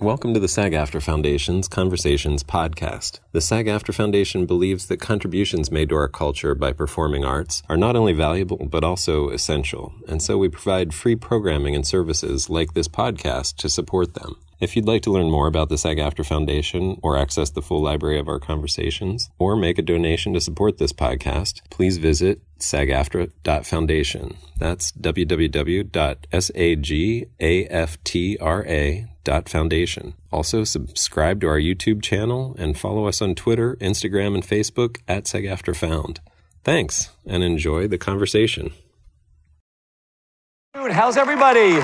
Welcome to the SAG-AFTRA Foundation's Conversations podcast. The SAG-AFTRA Foundation believes that contributions made to our culture by performing arts are not only valuable but also essential, and so we provide free programming and services like this podcast to support them. If you'd like to learn more about the SAG-AFTRA Foundation or access the full library of our conversations or make a donation to support this podcast, please visit sagaftra.foundation. That's www.sagaftra.foundation. Also, subscribe to our YouTube channel and follow us on Twitter, Instagram, and Facebook at SAGAFTRAFound. Thanks, and enjoy the conversation. How's everybody?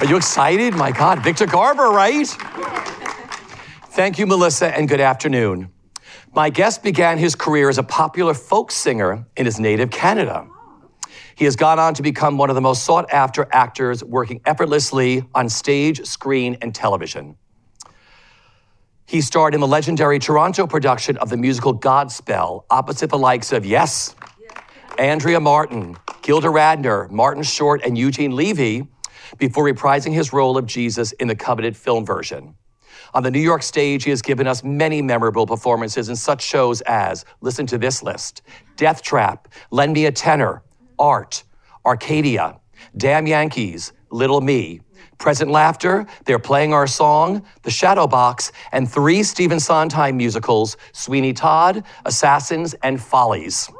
Are you excited? My God, Victor Garber, right? Thank you, Melissa, and good afternoon. My guest began his career as a popular folk singer in his native Canada. He has gone on to become one of the most sought after actors working effortlessly on stage, screen, and television. He starred in the legendary Toronto production of the musical Godspell, opposite the likes of Yes, Andrea Martin, Gilda Radner, Martin Short, and Eugene Levy, before reprising his role of Jesus in the coveted film version. On the New York stage, he has given us many memorable performances in such shows as, listen to this list Death Trap, Lend Me a Tenor, Art, Arcadia, Damn Yankees, Little Me, Present Laughter, They're Playing Our Song, The Shadow Box, and three Stephen Sondheim musicals Sweeney Todd, Assassins, and Follies.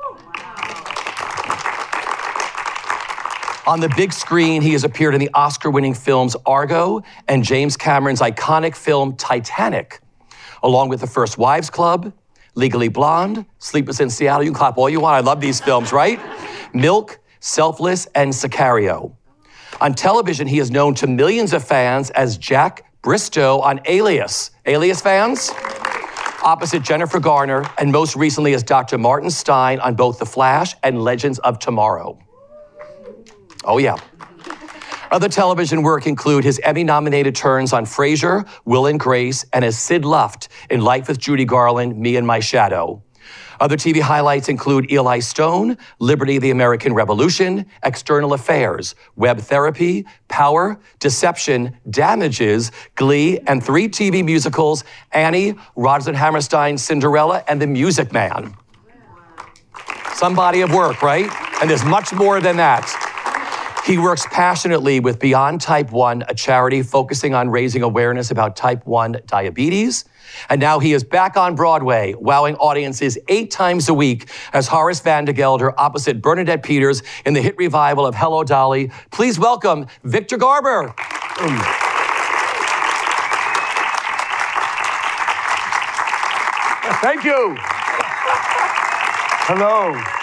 On the big screen, he has appeared in the Oscar winning films Argo and James Cameron's iconic film Titanic, along with The First Wives Club, Legally Blonde, Sleepless in Seattle. You can clap all you want. I love these films, right? Milk, Selfless, and Sicario. On television, he is known to millions of fans as Jack Bristow on Alias. Alias fans? Opposite Jennifer Garner, and most recently as Dr. Martin Stein on both The Flash and Legends of Tomorrow. Oh, yeah. Other television work include his Emmy nominated turns on Frasier, Will and Grace, and as Sid Luft in Life with Judy Garland, Me and My Shadow. Other TV highlights include Eli Stone, Liberty of the American Revolution, External Affairs, Web Therapy, Power, Deception, Damages, Glee, and three TV musicals Annie, Rodgers and Hammerstein, Cinderella, and The Music Man. Some body of work, right? And there's much more than that. He works passionately with Beyond Type 1, a charity focusing on raising awareness about type 1 diabetes. And now he is back on Broadway, wowing audiences eight times a week as Horace Vandergelder opposite Bernadette Peters in the hit revival of Hello Dolly. Please welcome Victor Garber. Thank you. Hello.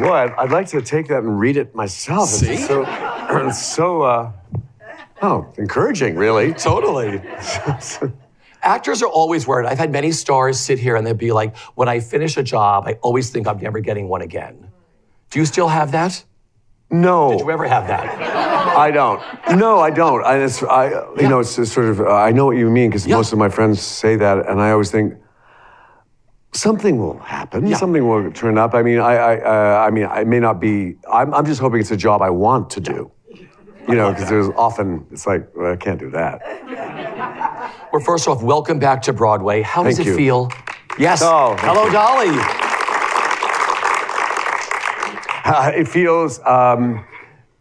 Boy, I'd, I'd like to take that and read it myself. See? It's so, it's so uh, oh, encouraging, really. Totally. Actors are always worried. I've had many stars sit here and they'd be like, when I finish a job, I always think I'm never getting one again. Do you still have that? No, Did you ever have that? I don't. No, I don't. I, it's, I you know, it's sort of. Uh, I know what you mean because Yeah. most of my friends say that, and I always think something will happen. Yeah. Something will turn up. I mean, I, I, uh, I mean, I may not be. I'm, I'm just hoping it's a job I want to do. You know, because there's often it's like well, I can't do that. Well, first off, welcome back to Broadway. How does Thank it you. feel? Yes. Oh, Hello, you. Dolly. Uh, it feels. Um,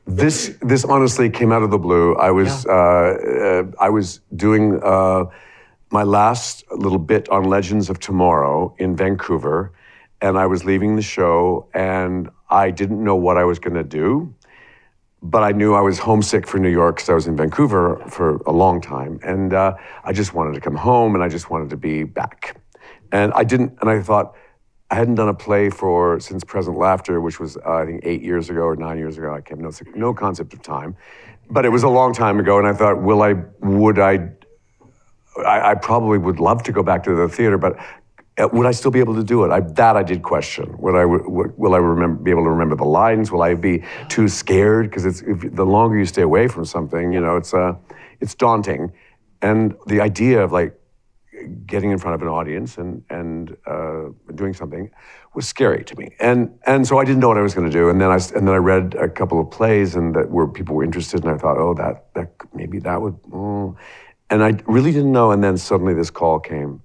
this this honestly came out of the blue. I was uh, uh, I was doing uh, my last little bit on Legends of Tomorrow in Vancouver, and I was leaving the show, and I didn't know what I was going to do, but I knew I was homesick for New York because I was in Vancouver for a long time, and uh, I just wanted to come home, and I just wanted to be back, and I didn't, and I thought. I hadn't done a play for since Present Laughter, which was uh, I think eight years ago or nine years ago. I have no no concept of time, but it was a long time ago. And I thought, will I? Would I? I, I probably would love to go back to the theater, but uh, would I still be able to do it? I, that I did question. Would I? Would, will I remember, be able to remember the lines? Will I be too scared? Because it's if, the longer you stay away from something, you know, it's uh, it's daunting, and the idea of like getting in front of an audience and and uh, doing something was scary to me. And and so I didn't know what I was going to do. And then I and then I read a couple of plays and that where people were interested, and I thought, oh, that that maybe that would. Mm. And I really didn't know. And then suddenly this call came.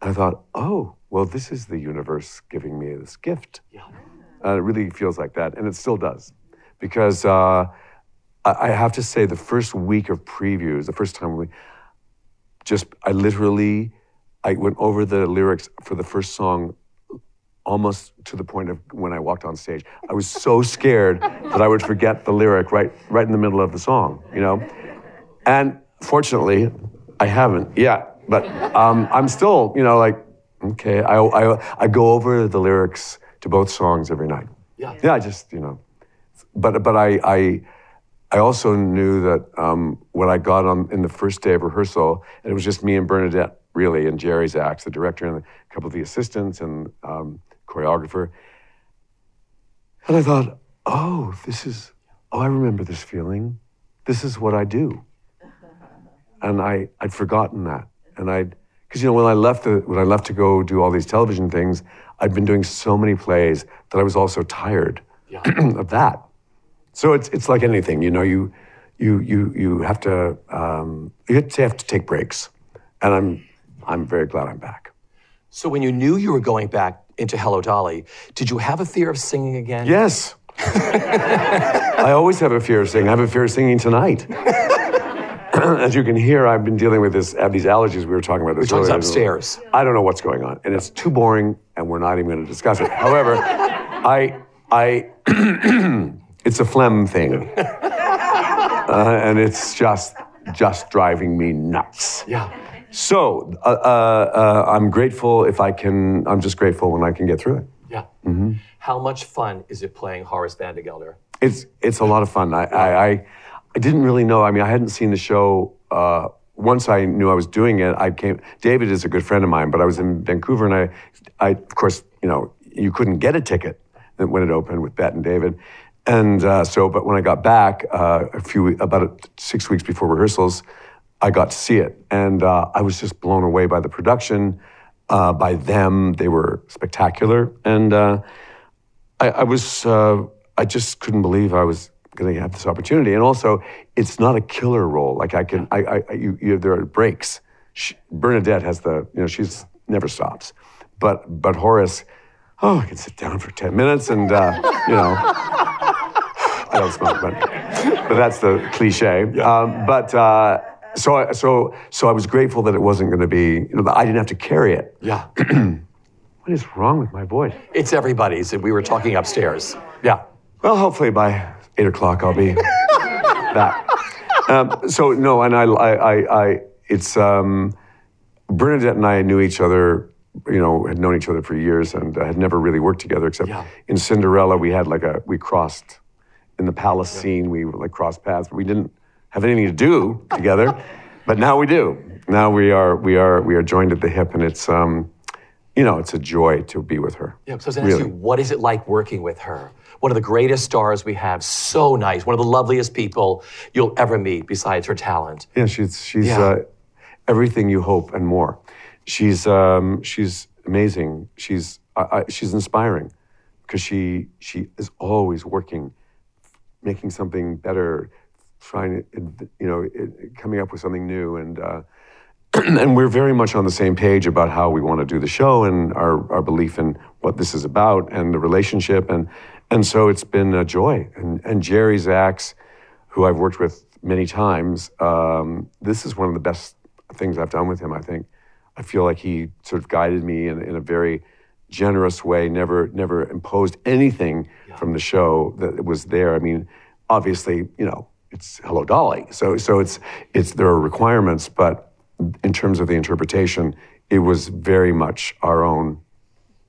I thought, oh, well, this is the universe giving me this gift. Yeah. Uh, it really feels like that, and it still does, because uh, I, I have to say, the first week of previews, the first time we just, I literally, I went over the lyrics for the first song almost to the point of when I walked on stage. I was so scared that I would forget the lyric right, right in the middle of the song, you know? And fortunately, I haven't yet, but um, I'm still, you know, like, okay, I, I, I go over the lyrics to both songs every night. Yeah. Yeah, I just, you know, but, but I, I, I also knew that um, when I got on in the first day of rehearsal, and it was just me and Bernadette, really, and Jerry Zaks, the director, and a couple of the assistants and um, choreographer. And I thought, oh, this is, oh, I remember this feeling. This is what I do. And I, I'd forgotten that. And I'd, because, you know, when I, left the, when I left to go do all these television things, I'd been doing so many plays that I was also tired yeah. of that. So it's it's like anything, you know. You you you you have to um, you have to take breaks, and I'm I'm very glad I'm back. So when you knew you were going back into Hello Dolly, did you have a fear of singing again? Yes. I always have a fear of singing. I have a fear of singing tonight. As you can hear, I've been dealing with this Have these allergies we were talking about. This Which upstairs. I don't know what's going on, and it's too boring, and we're not even going to discuss it. However, I I it's a phlegm thing. uh, and it's just just driving me nuts. Yeah. So uh, uh, uh, I'm grateful if I can. I'm just grateful when I can get through it. Yeah. Mm-hmm. How much fun is it playing Horace Vandergelder? It's it's a lot of fun. I I, I, I didn't really know. I mean, I hadn't seen the show. Uh, once I knew I was doing it, I came. David is a good friend of mine, but I was in Vancouver, and I, I of course, you know, you couldn't get a ticket when it opened with Bette and David, and uh, so, but when I got back uh, a few, about six weeks before rehearsals, I got to see it, and uh, I was just blown away by the production, uh, by them. They were spectacular, and uh, I, I, was, uh, I just couldn't believe I was going to have this opportunity. And also, it's not a killer role. Like I can, I, I you, you, there are breaks. She, Bernadette has the, you know, she's never stops, but but Horace, oh, I can sit down for ten minutes, and you know. I don't smoke, but, but that's the cliche. Yeah. Um, but uh, so, so, so I was grateful that it wasn't going to be, you know, I didn't have to carry it. Yeah. what is wrong with my voice? It's everybody's. We were talking upstairs. Yeah. Well, hopefully by eight o'clock I'll be back. Um, so no, and I, I, I, I it's um, Bernadette and I knew each other you know, had known each other for years and uh, had never really worked together except yeah. in Cinderella. We had like a, we crossed in the palace scene. We like crossed paths, but we didn't have anything to do together. but now we do. Now we are we are we are joined at the hip, and it's um, you know, it's a joy to be with her. Yeah, so I was really. ask you, what is it like working with her? One of the greatest stars we have, so nice, one of the loveliest people you'll ever meet besides her talent. Yeah, she's she's yeah. Uh, everything you hope and more. She's um, she's amazing. She's uh, she's inspiring because she she is always working making something better, trying to, you know, coming up with something new. And, uh, and we're very much on the same page about how we want to do the show and our, our belief in what this is about and the relationship. And, and so it's been a joy. And, and Jerry Zaks, who I've worked with many times, um, this is one of the best things I've done with him, I think. I feel like he sort of guided me in, in a very generous way, never never imposed anything yeah. from the show that was there. I mean, obviously, you know, it's Hello Dolly, so so it's it's there are requirements, but in terms of the interpretation, it was very much our own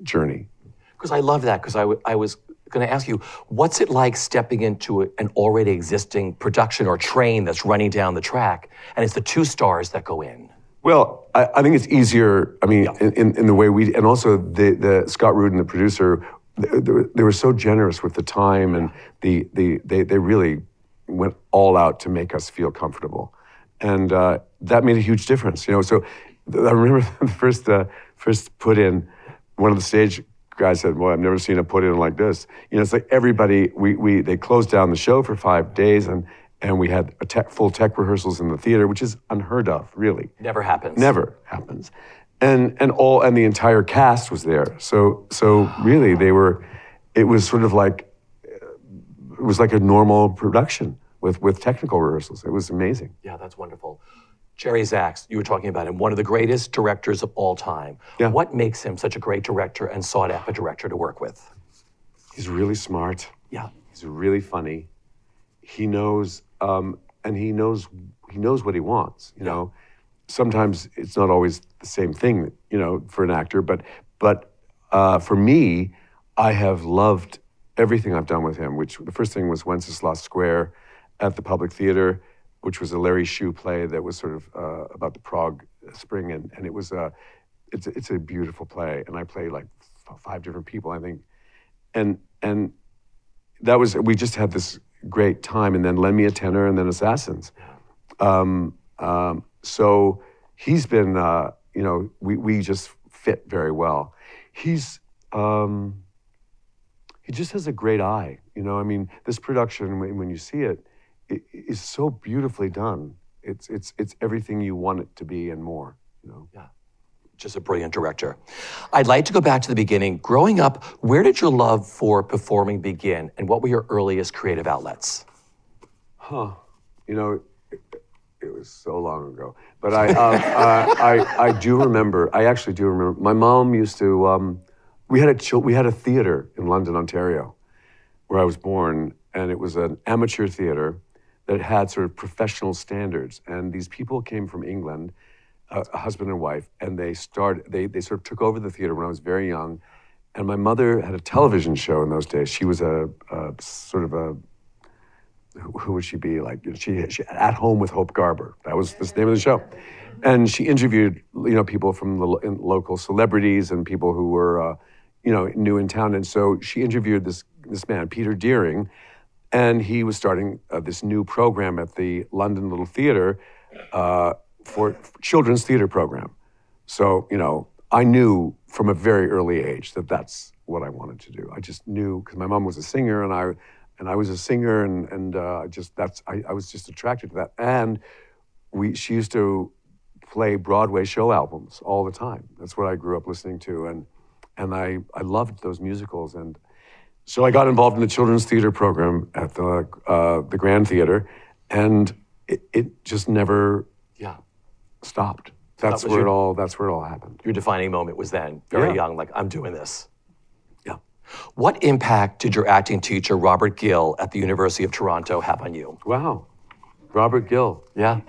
journey. Because I love that. Because I, w- I was going to ask you, what's it like stepping into a, an already existing production or train that's running down the track, and it's the two stars that go in? Well, I, I think it's easier. I mean, yeah. in, in the way we, and also the, the Scott Rudin, the producer, they, they, were so generous with the time, and the, the they, they really went all out to make us feel comfortable, and uh, that made a huge difference. You know, so I remember the first uh, first put in. One of the stage guys said, "Well, I've never seen a put in like this." You know, it's like everybody. We we they closed down the show for five days, and and we had a tech, full tech rehearsals in the theater, which is unheard of, really. Never happens. Never happens. And and all and the entire cast was there. So so really, they were. It was sort of like it was like a normal production with with technical rehearsals. It was amazing. Yeah, that's wonderful. Jerry Zaks, you were talking about him, one of the greatest directors of all time. Yeah. What makes him such a great director and sought after director to work with? He's really smart. Yeah. He's really funny. He knows, um, and he knows he knows what he wants. You know, sometimes it's not always the same thing. You know, for an actor, but but uh, for me, I have loved everything I've done with him. Which the first thing was Wenceslas Square at the Public Theater, which was a Larry Shue play that was sort of uh, about the Prague Spring, and, and it was a it's a, it's a beautiful play, and I played like f- five different people, I think, and and that was we just had this great time, and then Lend Me a Tenor, and then Assassins. Um, um, so he's been, uh, you know, we we just fit very well. He's um, he just has a great eye. You know, I mean, this production when, when you see it is so beautifully done. It's it's it's everything you want it to be and more. You know. Yeah. Just a brilliant director. I'd like to go back to the beginning. Growing up, where did your love for performing begin, and what were your earliest creative outlets? Huh. You know, it, it was so long ago. But I, uh, uh, I, I do remember. I actually do remember. My mom used to. Um, we had a chil- we had a theater in London, Ontario, where I was born, and it was an amateur theater that had sort of professional standards. And these people came from England, uh, a husband and wife, and they started. They they sort of took over the theater when I was very young. And my mother had a television show in those days. She was a, a sort of a who, would she be like? She, she at home with Hope Garber. That was the name of the show, and she interviewed you know people from the lo- local celebrities and people who were uh, you know new in town. And so she interviewed this this man Peter Deering, and he was starting uh, this new program at the London Little Theatre uh, for, for children's theater program. So you know I knew from a very early age that that's what I wanted to do. I just knew because my mom was a singer and I and I was a singer and and uh, just that's I, I was just attracted to that. And we she used to play Broadway show albums all the time. That's what I grew up listening to and and I I loved those musicals and so I got involved in the children's theater program at the uh, the Grand Theater and it, it just never Yeah. stopped. That's was where your- it all that's where it all happened. Your defining moment was then, very Yeah. young, like, I'm doing this. Yeah. What impact did your acting teacher, Robert Gill, at the University of Toronto, have on you? Wow. Robert Gill. Yeah.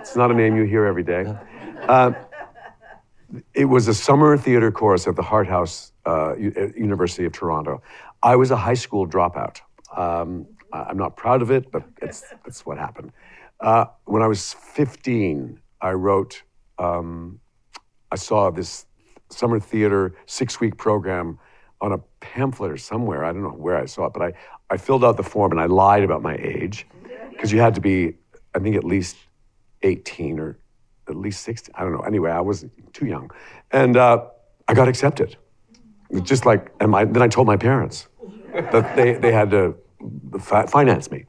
It's not a name you hear every day. Uh, it was a summer theater course at the Hart House uh, U- uh, University of Toronto. I was a high school dropout. Um, I'm not proud of it, but it's, it's what happened. Uh, when I was 15, I wrote, um, I saw this summer theater six week program on a pamphlet or somewhere. I don't know where I saw it, but I, I filled out the form and I lied about my age because you had to be, I think, at least 18 or at least 16. I don't know. Anyway, I was too young. And uh, I got accepted. Just like, and my, then I told my parents that they, they had to fi- finance me.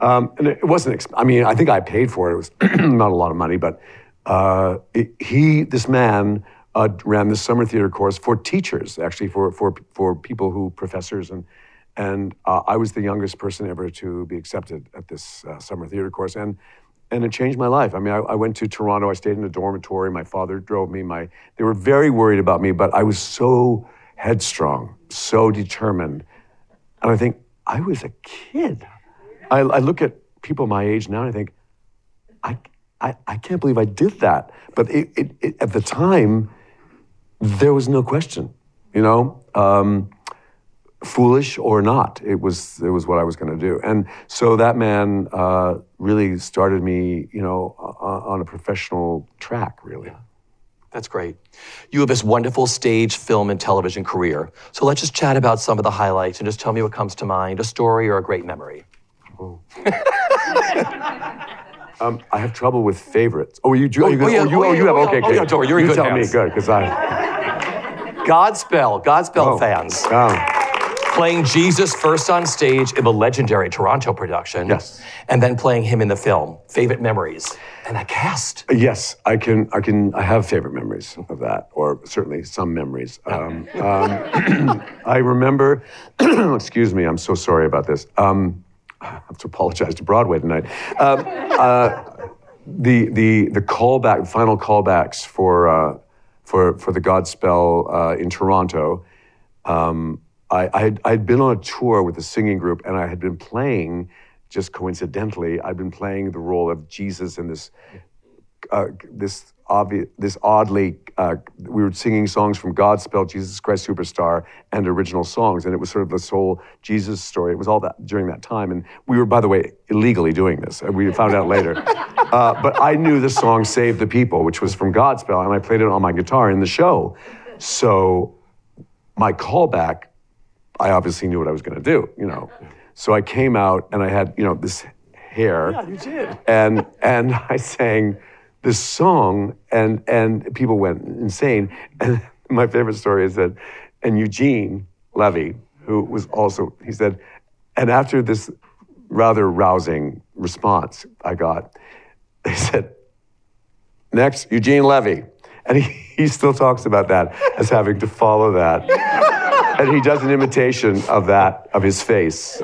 Um, and it wasn't, I mean, I think I paid for it. It was not a lot of money, but uh, it- he, this man, uh, ran this summer theater course for teachers, actually, for, for, for people who, professors, and, and uh, I was the youngest person ever to be accepted at this uh, summer theater course. And, and it changed my life. I mean, I, I went to Toronto, I stayed in a dormitory, my father drove me. My, they were very worried about me, but I was so headstrong, so determined. And I think, I was a kid. I, I look at people my age now and I think, I, I, I can't believe I did that. But it, it, it, at the time, there was no question, you know, um, foolish or not. It was it was what I was going to do, and so that man uh, really started me, you know, on a professional track, really. That's great. You have this wonderful stage, film, and television career. So let's just chat about some of the highlights and just tell me what comes to mind a story or a great memory. Um, I have trouble with favorites. Oh, you, oh, you, oh, yeah, oh, you, oh, oh, you have, oh, okay, yeah, oh, good. yeah, don't you're in you good tell hands. me, good, because I, Godspell, Godspell oh, fans. oh, Playing Jesus first on stage in the legendary Toronto production. Yes. And then playing him in the film. Favorite memories. And a cast. yes, I can, I can, I have favorite memories of that, or certainly some memories. Um, um, I remember, excuse me, I'm so sorry about this. Um, I have to apologize to Broadway tonight. Um, uh, the the the callback, final callbacks for uh, for for the Godspell uh, in Toronto. Um, I I had, I'd been on a tour with a singing group, and I had been playing. Just coincidentally, I've been playing the role of Jesus in this uh, this obvious, this oddly, uh, we were singing songs from Godspell, Jesus Christ Superstar, and original songs, and it was sort of this whole Jesus story. It was all that during that time, and we were, by the way, illegally doing this. We found out later, uh, but I knew the song "Save the People," which was from Godspell, and I played it on my guitar in the show. So my callback, I obviously knew what I was going to do, you know. So I came out and I had, you know, this hair. Yeah, you did. And and I sang this song and and people went insane. And my favorite story is that and Eugene Levy, who was also he said, and after this rather rousing response I got, they said, Next, Eugene Levy. And he, he still talks about that as having to follow that. and he does an imitation of that, of his face,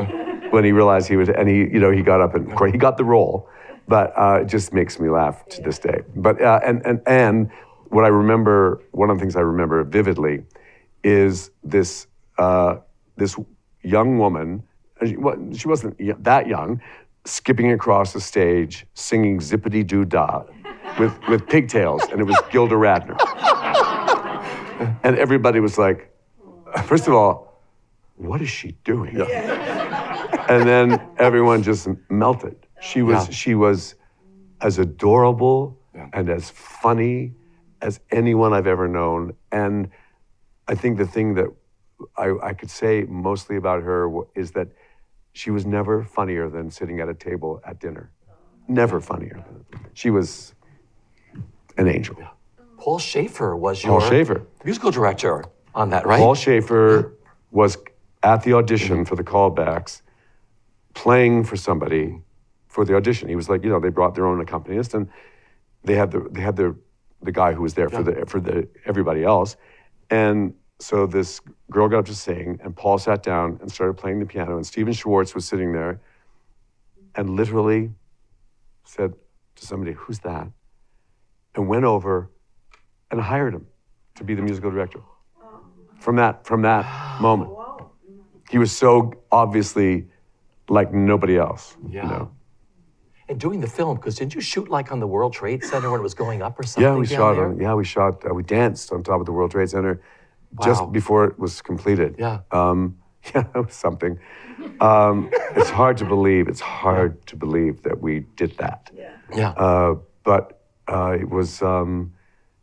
when he realized he was, and he, you know, he got up and, of course, he got the role. But uh, it just makes me laugh to this day. But, uh, and, and, and what I remember, one of the things I remember vividly is this, uh, this young woman, she, wa- she wasn't that young, skipping across the stage, singing Zippity Doo Dah with, with pigtails, and it was Gilda Radner. and everybody was like, first of all, what is she doing? And then everyone just melted. She was, Yeah. she was as adorable and as funny as anyone I've ever known. And I think the thing that I, I could say mostly about her is that she was never funnier than sitting at a table at dinner. Never funnier. She was an angel. Paul Shaffer was your Paul Shaffer. musical director on that, right? Paul Shaffer was at the audition for the callbacks, playing for somebody for the audition. He was like, you know, they brought their own accompanist, and they had the they had the the guy who was there for the for the everybody else, and so this girl got up to sing, and Paul sat down and started playing the piano, and Stephen Schwartz was sitting there, and literally said to somebody, "Who's that?" and went over and hired him to be the musical director. From that from that moment, he was so obviously like nobody else. Yeah. You know? and doing the film, because didn't you shoot like on the World Trade Center when it was going up or something? Yeah, we down shot there? on. Yeah, we shot. Uh, we danced on top of the World Trade Center Wow. just before it was completed. Yeah. Um, yeah, it was something. Um, it's hard to believe. It's hard to believe that we did that. Yeah. Uh, but uh, it was. Um,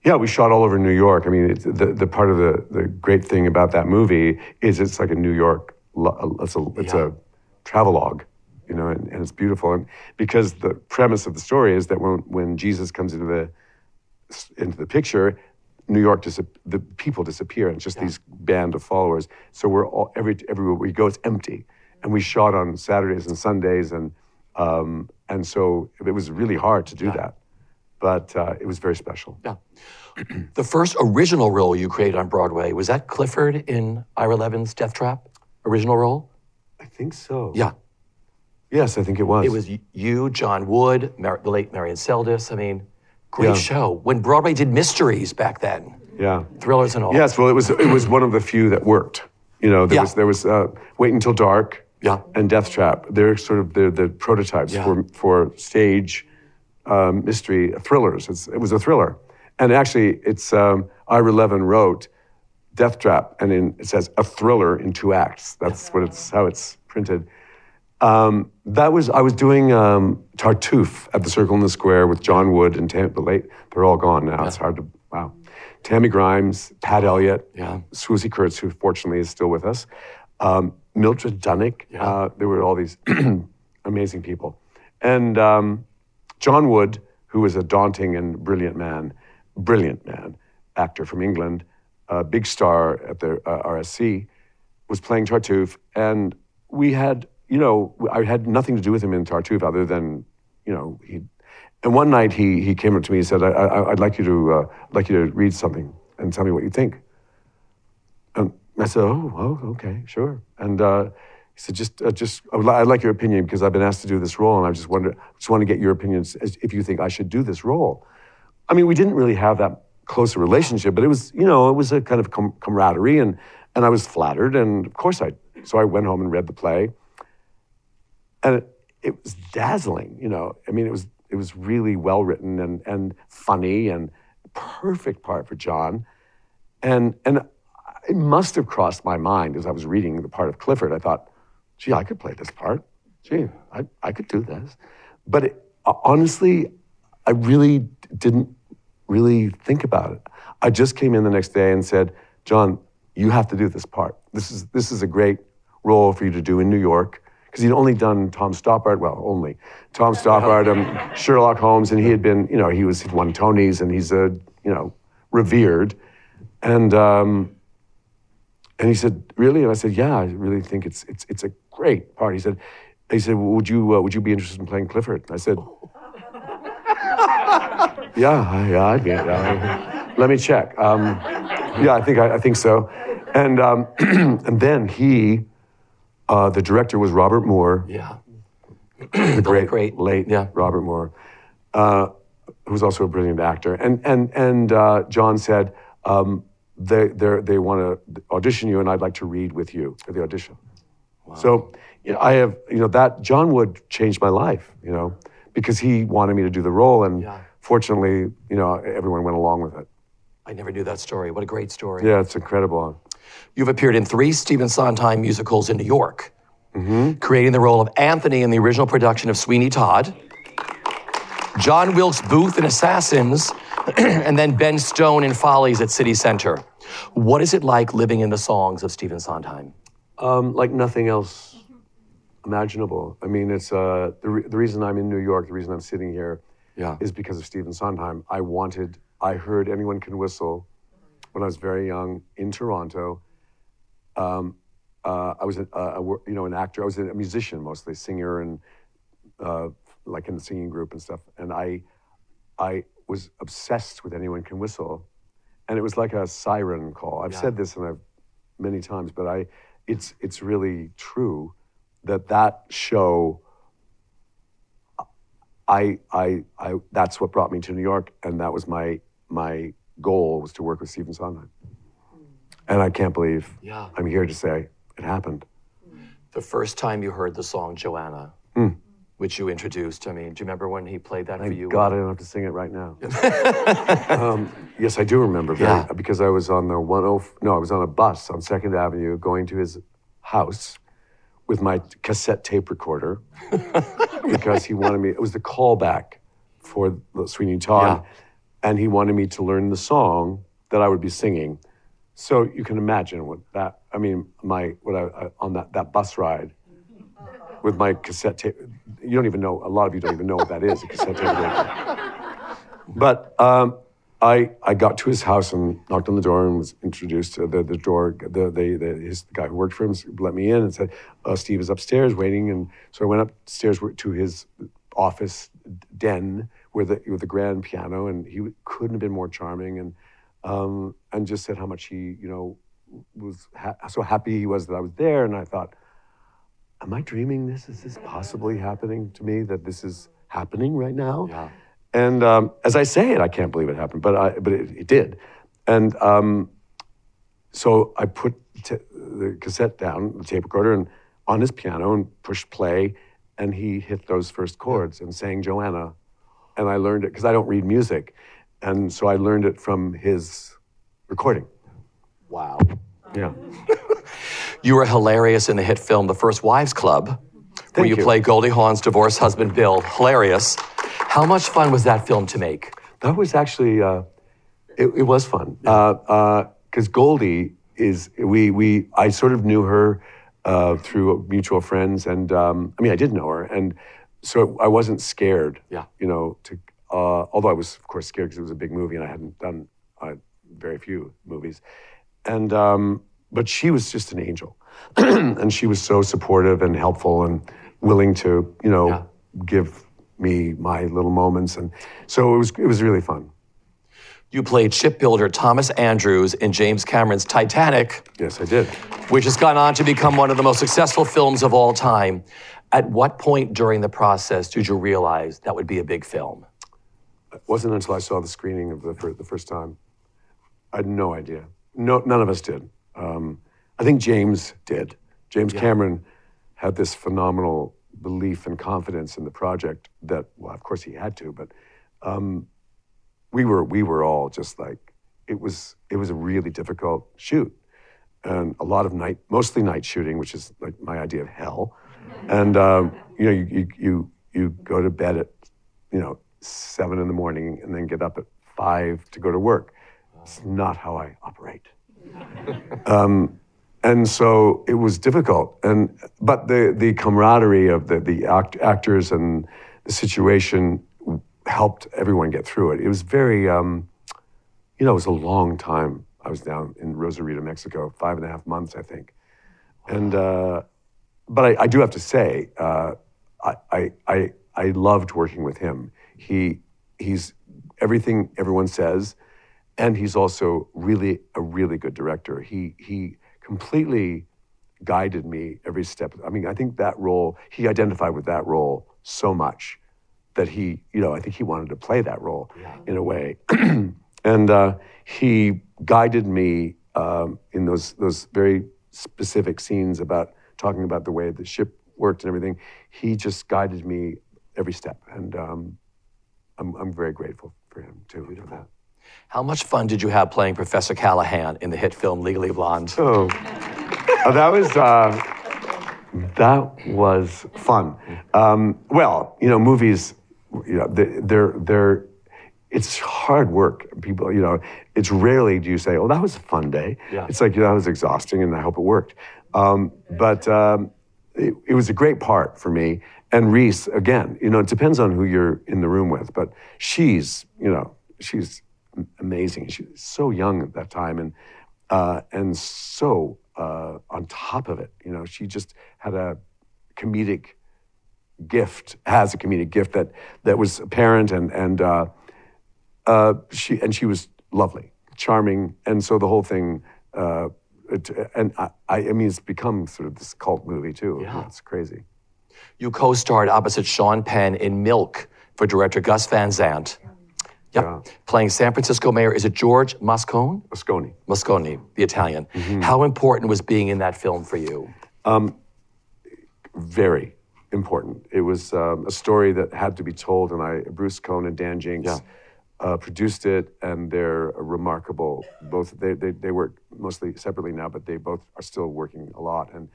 yeah, we shot all over New York. I mean, it's, the the part of the the great thing about that movie is it's like a New York. It's a it's Yeah. a travelogue, you know, and, and it's beautiful. And because the premise of the story is that when when Jesus comes into the into the picture, New York dis- the people disappear, and it's just these band of followers. So we're all every everywhere we go, it's empty, and we shot on Saturdays and Sundays, and um, and so it was really hard to do that, but uh, it was very special. Yeah. The first original role you created on Broadway was that Clifford in Ira Levin's Death Trap? Original role? I think so. Yeah. Yes, I think it was. It was you, John Wood, Mar- the late Marion Seldes. I mean, great Yeah. show. When Broadway did mysteries back then, Yeah. thrillers and all. Yes. Well, it was it was one of the few that worked. You know, there Yeah. was there was uh, Wait Until Dark. Yeah. And Death Trap. They're sort of they're the prototypes Yeah. for for stage um, mystery thrillers. It's, it was a thriller, and actually, it's um, Ira Levin wrote Death Trap, and in, it says a thriller in two acts. That's what it's how it's printed. Um, that was I was doing um, Tartuffe at the Circle in the Square with John Wood and Tam, the late. They're all gone now. It's hard to wow. Tammy Grimes, Pat Elliott, Yeah. Swoosie Kurtz, who fortunately is still with us, um, Mildred Dunnock. Uh, there were all these amazing people, and um, John Wood, who was a daunting and brilliant man, brilliant man, actor from England, a big star at the uh, RSC, was playing Tartuffe, and we had, you know, I had nothing to do with him in Tartuffe other than, you know, he. And one night he he came up to me and said, I, "I'd like you to uh, like you to read something and tell me what you think." And I said, "Oh, oh okay, sure." And uh, he said, "Just, uh, just, I would li- I'd like your opinion because I've been asked to do this role, and I just wonder, just want to get your opinions as if you think I should do this role." I mean, we didn't really have that close a relationship, but it was, you know, it was a kind of com- camaraderie, and and I was flattered, and of course I. So I went home and read the play, and it, it was dazzling. You know, I mean, it was it was really well written and and funny and perfect part for John, and and it must have crossed my mind as I was reading the part of Clifford. I thought, gee, I could play this part. Gee, I, I could do this. But it, honestly, I really didn't really think about it. I just came in the next day and said, John, you have to do this part. This is, this is a great role for you to do in New York. Because he'd only done Tom Stoppard, well, only Tom Stoppard, um, Sherlock Holmes, and he had been, you know, he was he'd won Tonys, and he's a, you know, revered, and um, and he said, really? And I said, yeah, I really think it's it's it's a great part. He said, he said, would you uh, would you be interested in playing Clifford? I said, yeah, yeah, be. Uh, let me check. Um, yeah, I think I, I think so. And um, and then he, uh, the director was Robert Moore, Yeah. the great, great, late yeah. Robert Moore, uh, who's also a brilliant actor. And and and uh, John said um, they they they want to audition you, and I'd like to read with you for the audition. Wow. So you know, I have you know that John Wood changed my life. You know because he wanted me to do the role, and Yeah. Fortunately, you know, everyone went along with it. I never knew that story. What a great story. Yeah, it's incredible. You've appeared in three Stephen Sondheim musicals in New York, Mm-hmm. creating the role of Anthony in the original production of Sweeney Todd, John Wilkes Booth in Assassins, and then Ben Stone in Follies at City Center. What is it like living in the songs of Stephen Sondheim? Um, like nothing else imaginable. I mean, it's uh, the, re- the reason I'm in New York, the reason I'm sitting here, Yeah. is because of Stephen Sondheim. I wanted, I heard Anyone Can Whistle when I was very young in Toronto. Um, uh, I was, a, you know, an actor. I was a musician mostly, singer and uh, like in the singing group and stuff. And I, I was obsessed with Anyone Can Whistle, and it was like a siren call. I've Yeah. said this and I've many times, but I, it's it's really true that that show. I, I, I, that's what brought me to New York, and that was my my goal was to work with Stephen Sondheim. Hmm. And I can't believe Yeah. I'm here to say it happened. Hmm. The first time you heard the song Joanna, hmm. which you introduced, I mean, do you remember when he played that for you? God I don't have to sing it right now. um, yes, I do remember Yeah. because I was on the 10, no, I was on a bus on Second Avenue going to his house with my cassette tape recorder because he wanted me. It was the callback for the Sweeney Todd, and he wanted me to learn the song that I would be singing. So you can imagine what that. I mean, my what I, I on that that bus ride with my cassette tape. You don't even know. A lot of you don't even know what that is. A cassette tape. recorder. But um, I I got to his house and knocked on the door and was introduced to the the door. The the, the his the guy who worked for him let me in and said, uh, "Steve is upstairs waiting." And so I went upstairs to his office den where the with the grand piano, and he couldn't have been more charming and um, and just said how much he you know was ha- so happy he was that I was there. And I thought, am I dreaming this? Is this possibly happening to me? That this is happening right now? Yeah. And um, as I say it, I can't believe it happened, but I, but it, it did. And um, so I put t- the cassette down, the tape recorder, and on his piano and pushed play, and he hit those first chords and sang Joanna, and I learned it because I don't read music, and so I learned it from his recording. Wow. Yeah. You were hilarious in the hit film The First Wives Club, where you, you. play Goldie Hawn's divorced husband Bill. Hilarious. How much fun was that film to make? That was actually uh, it, it was fun because Goldie is we we I sort of knew her uh, through mutual friends and um, I mean I did know her and so I wasn't scared. Yeah. You know, to uh, although I was of course scared because it was a big movie and I hadn't done uh, very few movies, and um, but she was just an angel, and she was so supportive and helpful and willing to you know Yeah. give me my little moments, and so it was it was really fun. You played shipbuilder Thomas Andrews in James Cameron's Titanic, Yes, I did. which has gone on to become one of the most successful films of all time. At what point during the process did you realize that would be a big film? It wasn't until I saw the screening of the fir- the first time. I had no idea. No, none of us did. Um, I think James did. James Cameron had this phenomenal belief and confidence in the project that, well, of course he had to, but um, we were we were all just like it was. It was a really difficult shoot, and a lot of night, mostly night shooting, which is like my idea of hell. And um, you know, you, you you you go to bed at you know seven in the morning and then get up at five to go to work. It's not how I operate. um, and so it was difficult. And but the the camaraderie of the the act, actors and the situation helped everyone get through it. It was very, um, you know, it was a long time. I was down in Rosarito, Mexico, five and a half months, I think. And uh, but I, I do have to say, uh, I, I, I, I loved working with him. He, he's everything everyone says, and he's also really a really good director. He, he completely guided me every step. I mean, I think that role, he identified with that role so much that he, you know, I think he wanted to play that role in a way. and uh, he guided me um, in those, those very specific scenes about talking about the way the ship worked and everything. He just guided me every step. And um, I'm, I'm very grateful for him, too, for that. How much fun did you have playing Professor Callahan in the hit film Legally Blonde? Oh, Oh, that was uh, that was fun. Um, well, you know, movies, you know, they- they're they're it's hard work. People, you know, it's rarely do you say, "Oh, that was a fun day." Yeah. It's like, "Yeah, that was exhausting, and I hope it worked." Um, but um, it, it was a great part for me. And Reese, again, you know, it depends on who you're in the room with, but she's, you know, she's amazing. She was so young at that time, and uh, and so uh, on top of it, you know, she just had a comedic gift, has a comedic gift that that was apparent, and and uh, uh, she and she was lovely, charming, and so the whole thing. Uh, it, and I, I mean, it's become sort of this cult movie too. Yeah. It's crazy. You co starred opposite Sean Penn in Milk for director Gus Van Sant. Yep. Yeah. Playing San Francisco Mayor, is it George Moscone? Moscone. Moscone, the Italian. Mm-hmm. How important was being in that film for you? very important. It was um, a story that had to be told, and I, Bruce Cohen and Dan Jinks, Yeah. uh, produced it, and they're remarkable. Both they, they they work mostly separately now, but they both are still working a lot and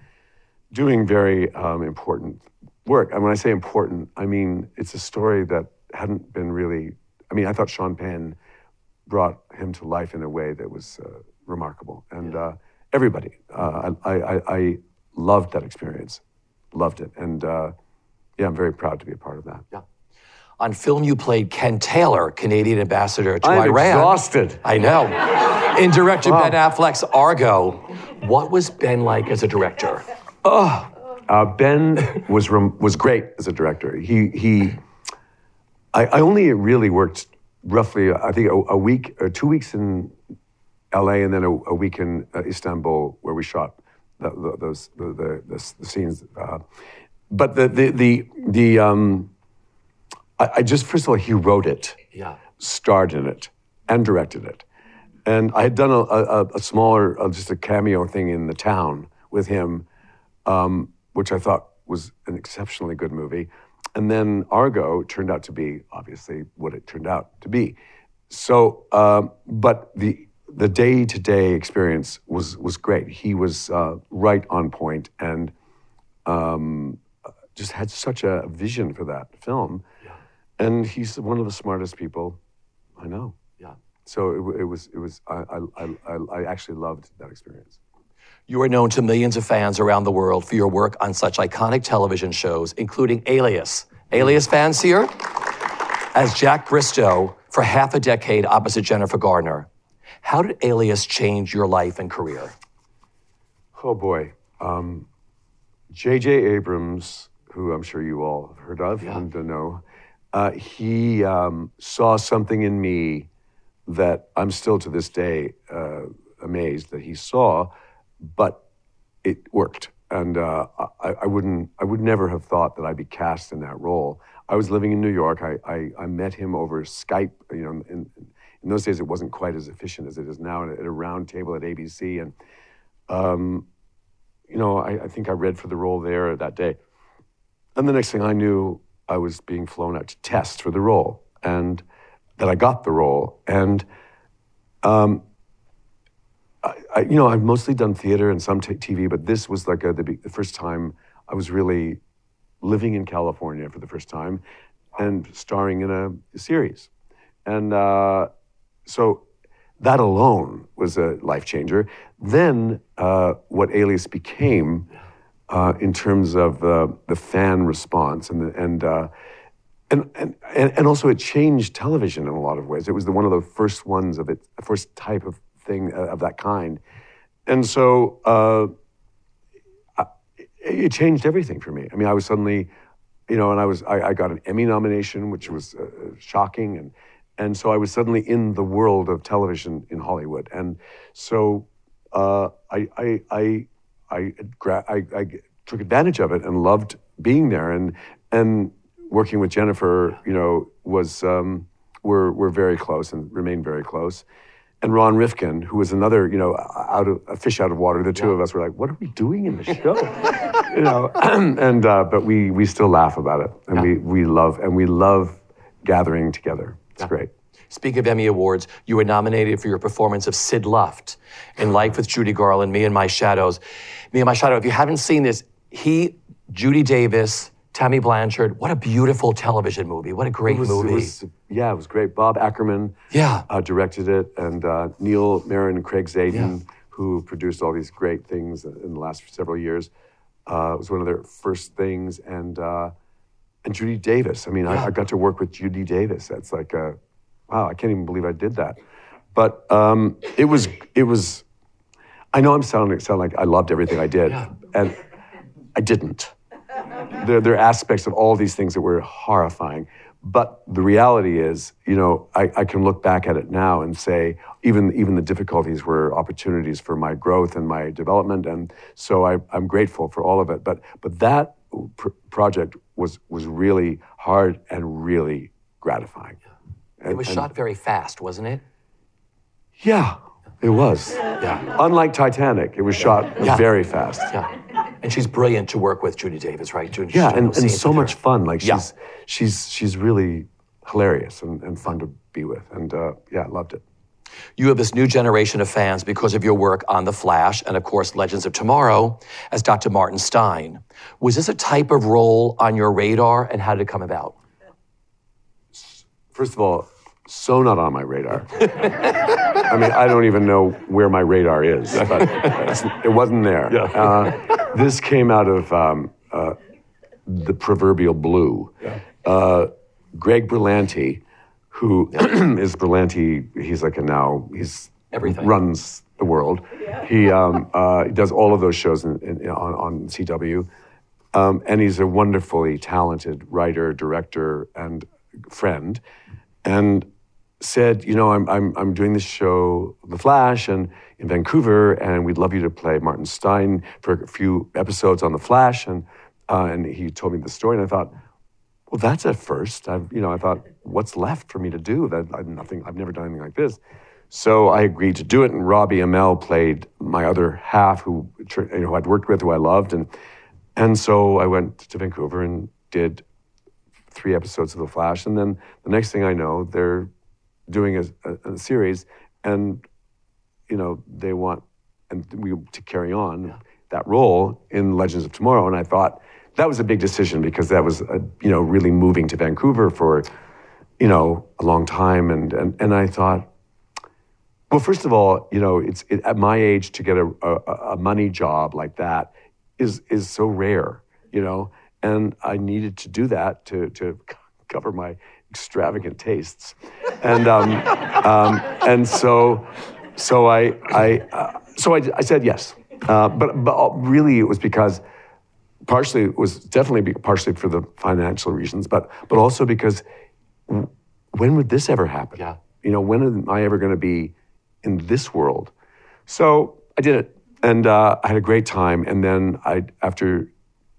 doing very um, important work. And when I say important, I mean it's a story that hadn't been really. I mean, I thought Sean Penn brought him to life in a way that was uh, remarkable, and uh, everybody. Uh, I, I, I- loved that experience, loved it, and uh, yeah, I'm very proud to be a part of that. Yeah. On film, you played Ken Taylor, Canadian ambassador to I'm Iran. exhausted. I know. In director Ben Affleck's Argo. What was Ben like as a director? Uh, ben was rem- was great as a director. He he. I, I only really worked roughly, I think, a, a week or two weeks in L.A. and then a, a week in uh, Istanbul, where we shot the, the, those the, the, the, the scenes. Uh, but the the the, the um, I, I just first of all he wrote it Yeah. starred in it and directed it. And I had done a, a, a smaller, uh, just a cameo thing in The Town with him, um, which I thought was an exceptionally good movie. And then Argo turned out to be obviously what it turned out to be. So, um, but the the day to day experience was was great. He was uh, right on point and um, just had such a vision for that film. Yeah. And he's one of the smartest people I know. Yeah. So it, it was, it was. I, I, I, I- I actually loved that experience. You are known to millions of fans around the world for your work on such iconic television shows, including Alias Alias fans here? As Jack Bristow for half a decade opposite Jennifer Garner, how did Alias change your life and career? Oh boy. Um, J.J. Abrams, who I'm sure you all have heard of and don't know, uh, he um, saw something in me that I'm still to this day uh, amazed that he saw, but it worked. And uh, I, I, wouldn't, I would never have thought that I'd be cast in that role. I was living in New York. I, I, I met him over Skype. You know, in, in, those days it wasn't quite as efficient as it is now at a round table at ABC. And um, you know, I, I think I read for the role there that day. And the next thing I knew, I was being flown out to test for the role, and that I got the role. And, um, I, I, you know, I've mostly done theater and some t- TV, but this was like a, the, the, first time I was really living in California for the first time and starring in a, series. And uh, so that alone was a life changer. Then, uh, what Alias became uh, in terms of uh, the fan response and the, and, uh, and, and and also it changed television in a lot of ways. It was the, one of the first ones of its first type of thing uh, of that kind, and so uh, it changed everything for me. I mean, I was suddenly, you know, and I was I, I got an Emmy nomination, which was shocking and and so I was suddenly in the world of television in Hollywood, and so uh, I, I, I, I, I, I, took advantage of it and loved being there, and and working with Jennifer, you know, was um, we're we're very close and remain very close. And Ron Rifkin, who was another, you know, out of a fish out of water. The two yeah. of us were like, "What are we doing in the show?" you know, and uh, but we we still laugh about it, and yeah. we we love and we love gathering together. It's yeah. great. Speaking of Emmy Awards, you were nominated for your performance of Sid Luft in Life with Judy Garland, Me and My Shadows. Me and My Shadow, if you haven't seen this, he, Judy Davis, Tammy Blanchard, what a beautiful television movie. What a great was, movie. It was, yeah, it was great. Bob Ackerman yeah. Uh, directed it, and uh, Neil Meron and Craig Zadan, yeah. who produced all these great things in the last several years. Uh, it was one of their first things, and uh, and Judy Davis. I mean, yeah. I, I, got to work with Judy Davis. That's like a wow, I can't even believe I did that. But um, it was, it was, I know I'm sounding, sound like I loved everything I did, yeah. and I didn't. There, there are aspects of all these things that were horrifying. But the reality is, you know, I, I, can look back at it now and say, even even the difficulties were opportunities for my growth and my development, and so I, am grateful for all of it. But but that pr- project was was really hard and really gratifying. And, it was and, shot very fast, wasn't it? Yeah, it was. Yeah. Unlike Titanic, it was shot yeah. very fast. Yeah. And she's brilliant to work with, Judy Davis, right? Judy, yeah, and, and so much fun. Like she's yeah. she's she's really hilarious and, and fun to be with. And uh, yeah, I loved it. You have this new generation of fans because of your work on The Flash and, of course, Legends of Tomorrow as Dr. Martin Stein. Was this a type of role on your radar, and how did it come about? First of all, so not on my radar. I mean, I don't even know where my radar is, but it wasn't there. Yeah. Uh, this came out of um, uh, the proverbial blue. Yeah. Uh, Greg Berlanti, who is Berlanti, he's like a now, he's Everything. runs the world. Yeah. He, um, uh, does all of those shows in, in, on, on, CW. Um, and he's a wonderfully talented writer, director, and friend. And said, you know, I'm, I'm, I'm doing this show, The Flash, and in Vancouver, and we'd love you to play Martin Stein for a few episodes on The Flash. And, uh, and he told me the story, and I thought, well, that's a first. I've, you know, I thought, what's left for me to do? That I've nothing. I've never done anything like this. So I agreed to do it, and Robbie Amell played my other half, who you know, who I'd worked with, who I loved, and and so I went to Vancouver and did three episodes of The Flash, and then the next thing I know, they're doing a, a, a series, and you know they want and we to carry on yeah. that role in Legends of Tomorrow, and I thought that was a big decision because that was a, you know really moving to Vancouver for you know a long time, and and and I thought. Well, first of all, you know, it's it, at my age to get a, a, a money job like that is is so rare, you know, and I needed to do that to to cover my extravagant tastes, and um, um, and so so I I uh, so I, I said yes, uh, but but really it was because partially it was definitely partially for the financial reasons, but but also because when would this ever happen? Yeah. You know, when am I ever going to be in this world? So I did it, and uh, I had a great time. And then I, after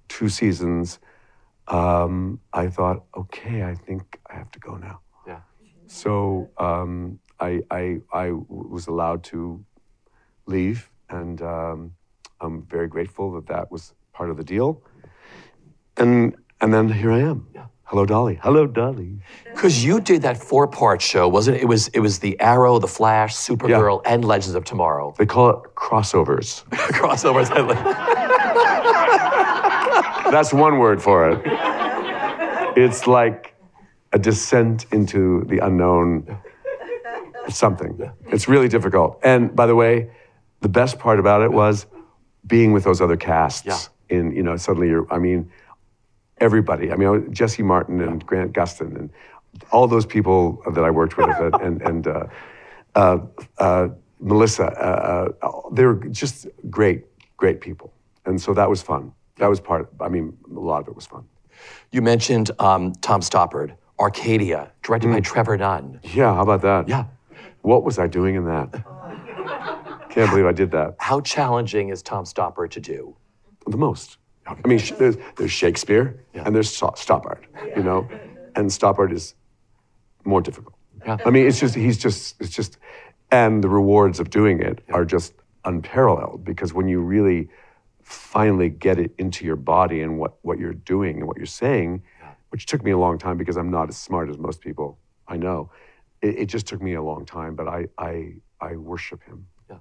two seasons, um, I thought, okay, I think I have to go now. Yeah. So um, I, I, I was allowed to leave, and um, I'm very grateful that that was part of the deal. And and then here I am. Yeah. Hello, Dolly. Hello, Dolly. Because you did that four-part show, wasn't it? It was it was the Arrow, the Flash, Supergirl, and Legends of Tomorrow. They call it crossovers. Crossovers. That's one word for it. It's like a descent into the unknown something. It's really difficult. And by the way, the best part about it was being with those other casts. Yeah. In you know, suddenly you're. I mean, everybody. I mean, Jesse Martin and Grant Gustin and all those people that I worked with, and and, uh, uh, uh, Melissa. Uh, uh, they were just great, great people, and so that was fun. That was part. I mean, a lot of it was fun. You mentioned um, Tom Stoppard, Arcadia, directed by hmm. Trevor Nunn. Yeah, how about that? Yeah. What was I doing in that? Can't believe I did that. How challenging is Tom Stoppard to do? The most. I mean, sh- there's, there's Shakespeare and there's Sto- Stoppard, you know, and Stoppard is more difficult. Yeah. I mean, it's just he's just it's just, and the rewards of doing it are just unparalleled because when you really finally get it into your body and what what you're doing and what you're saying, which took me a long time because I'm not as smart as most people I know. It, it just took me a long time, but I I I worship him. Yeah.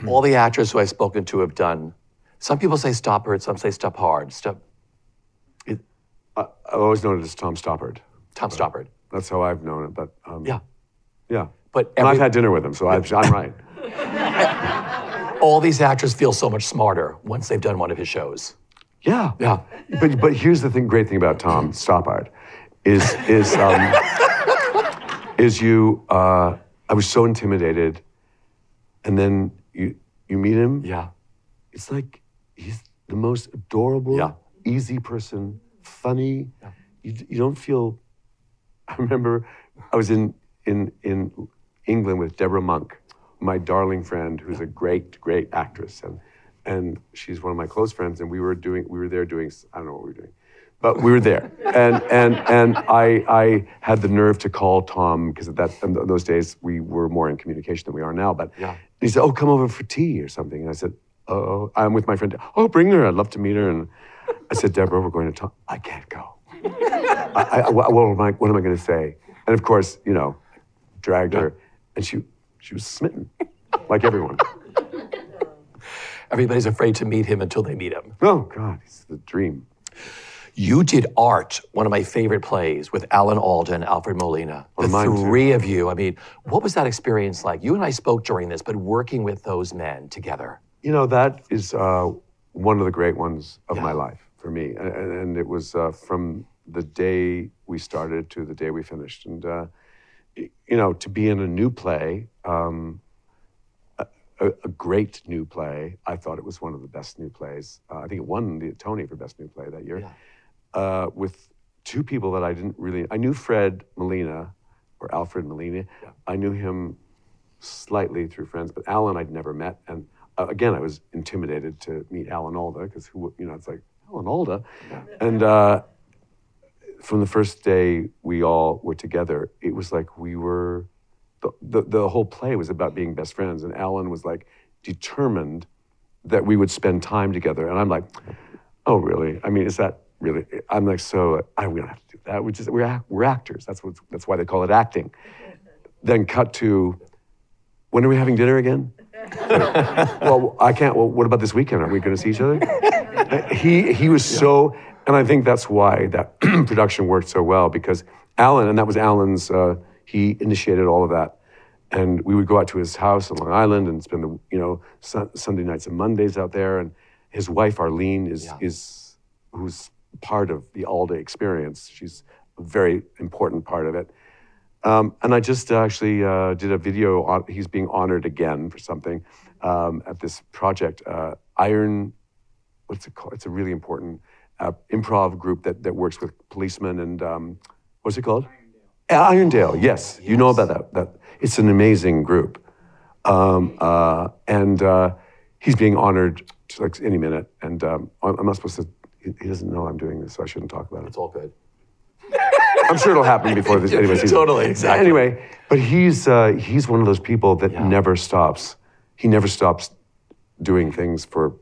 All the actors who I've spoken to have done. Some people say Stoppard, some say Stop Hard. Stop, I, I've always known it as Tom Stoppard. Tom Stoppard. That's how I've known it. But um, Yeah. yeah. But And every- I've had dinner with him, so I've, I'm right. All these actors feel so much smarter once they've done one of his shows. Yeah, Yeah. But but here's the thing, great thing about Tom Stoppard, is is um, is you. Uh, I was so intimidated, and then you you meet him. Yeah. It's like he's the most adorable, Yeah. easy person, funny. Yeah. You, you don't feel. I remember I was in, in, in England with Debra Monk, my darling friend, who's a great, great actress. And, and she's one of my close friends. And we were doing, we were there doing, I don't know what we were doing, but we were there. And, and, and I, I had the nerve to call Tom because at that, in those days we were more in communication than we are now. But Yeah. he said, "Oh, come over for tea or something." And I said, "Oh, I'm with my friend. Oh, bring her. I'd love to meet her." And I said, "Debra, we're going to talk. I can't go. I, I, what, what am I? What am I going to say?" And of course, you know, dragged her, and she she was smitten, like everyone. Everybody's afraid to meet him until they meet him. Oh God, he's the dream. You did Art, one of my favorite plays, with Alan Alda and Alfred Molina. The mine, too. three of you. I mean, what was that experience like? You and I spoke during this, but working with those men together. You know, that is uh, one of the great ones of my life for me. And, and it was uh, from the day we started to the day we finished. And, uh, you know, to be in a new play, um, a, a great new play, I thought it was one of the best new plays. Uh, I think it won the Tony for Best New Play that year. Uh, with two people that I didn't really, I knew Fred Molina or Alfred Molina. I knew him slightly through friends, but Alan I'd never met. And uh, again, I was intimidated to meet Alan Alda because who, you know, it's like Alan Alda. And uh, from the first day we all were together, it was like we were, the, the, whole play was about being best friends. And Alan was like determined that we would spend time together. And I'm like, oh, really? I mean, is that really? I'm like, so I, we don't have to do that. We're just, we're, we're actors. That's, what, that's why they call it acting. Then cut to, when are we having dinner again? well, I can't. Well, what about this weekend? Are we going to see each other? he he was so, and I think that's why that production worked so well because Alan, and that was Alan's. Uh, he initiated all of that, and we would go out to his house on Long Island and spend the you know sun, Sunday nights and Mondays out there. And his wife Arlene is Yeah. is who's part of the all day experience. She's a very important part of it. Um, and I just actually uh, did a video. On, he's being honored again for something um, at this project, uh, Iron. What's it called? It's a really important uh, improv group that, that works with policemen and um, what's it called? Irondale. Irondale. Yes, yes, you know about that. That it's an amazing group, um, uh, and uh, he's being honored like any minute. And um, I'm not supposed to. He doesn't know I'm doing this, so I shouldn't talk about it. It's all good. I'm sure it'll happen before this. Anyway, totally, exactly. Anyway, but he's uh, he's one of those people that yeah. never stops. He never stops doing things for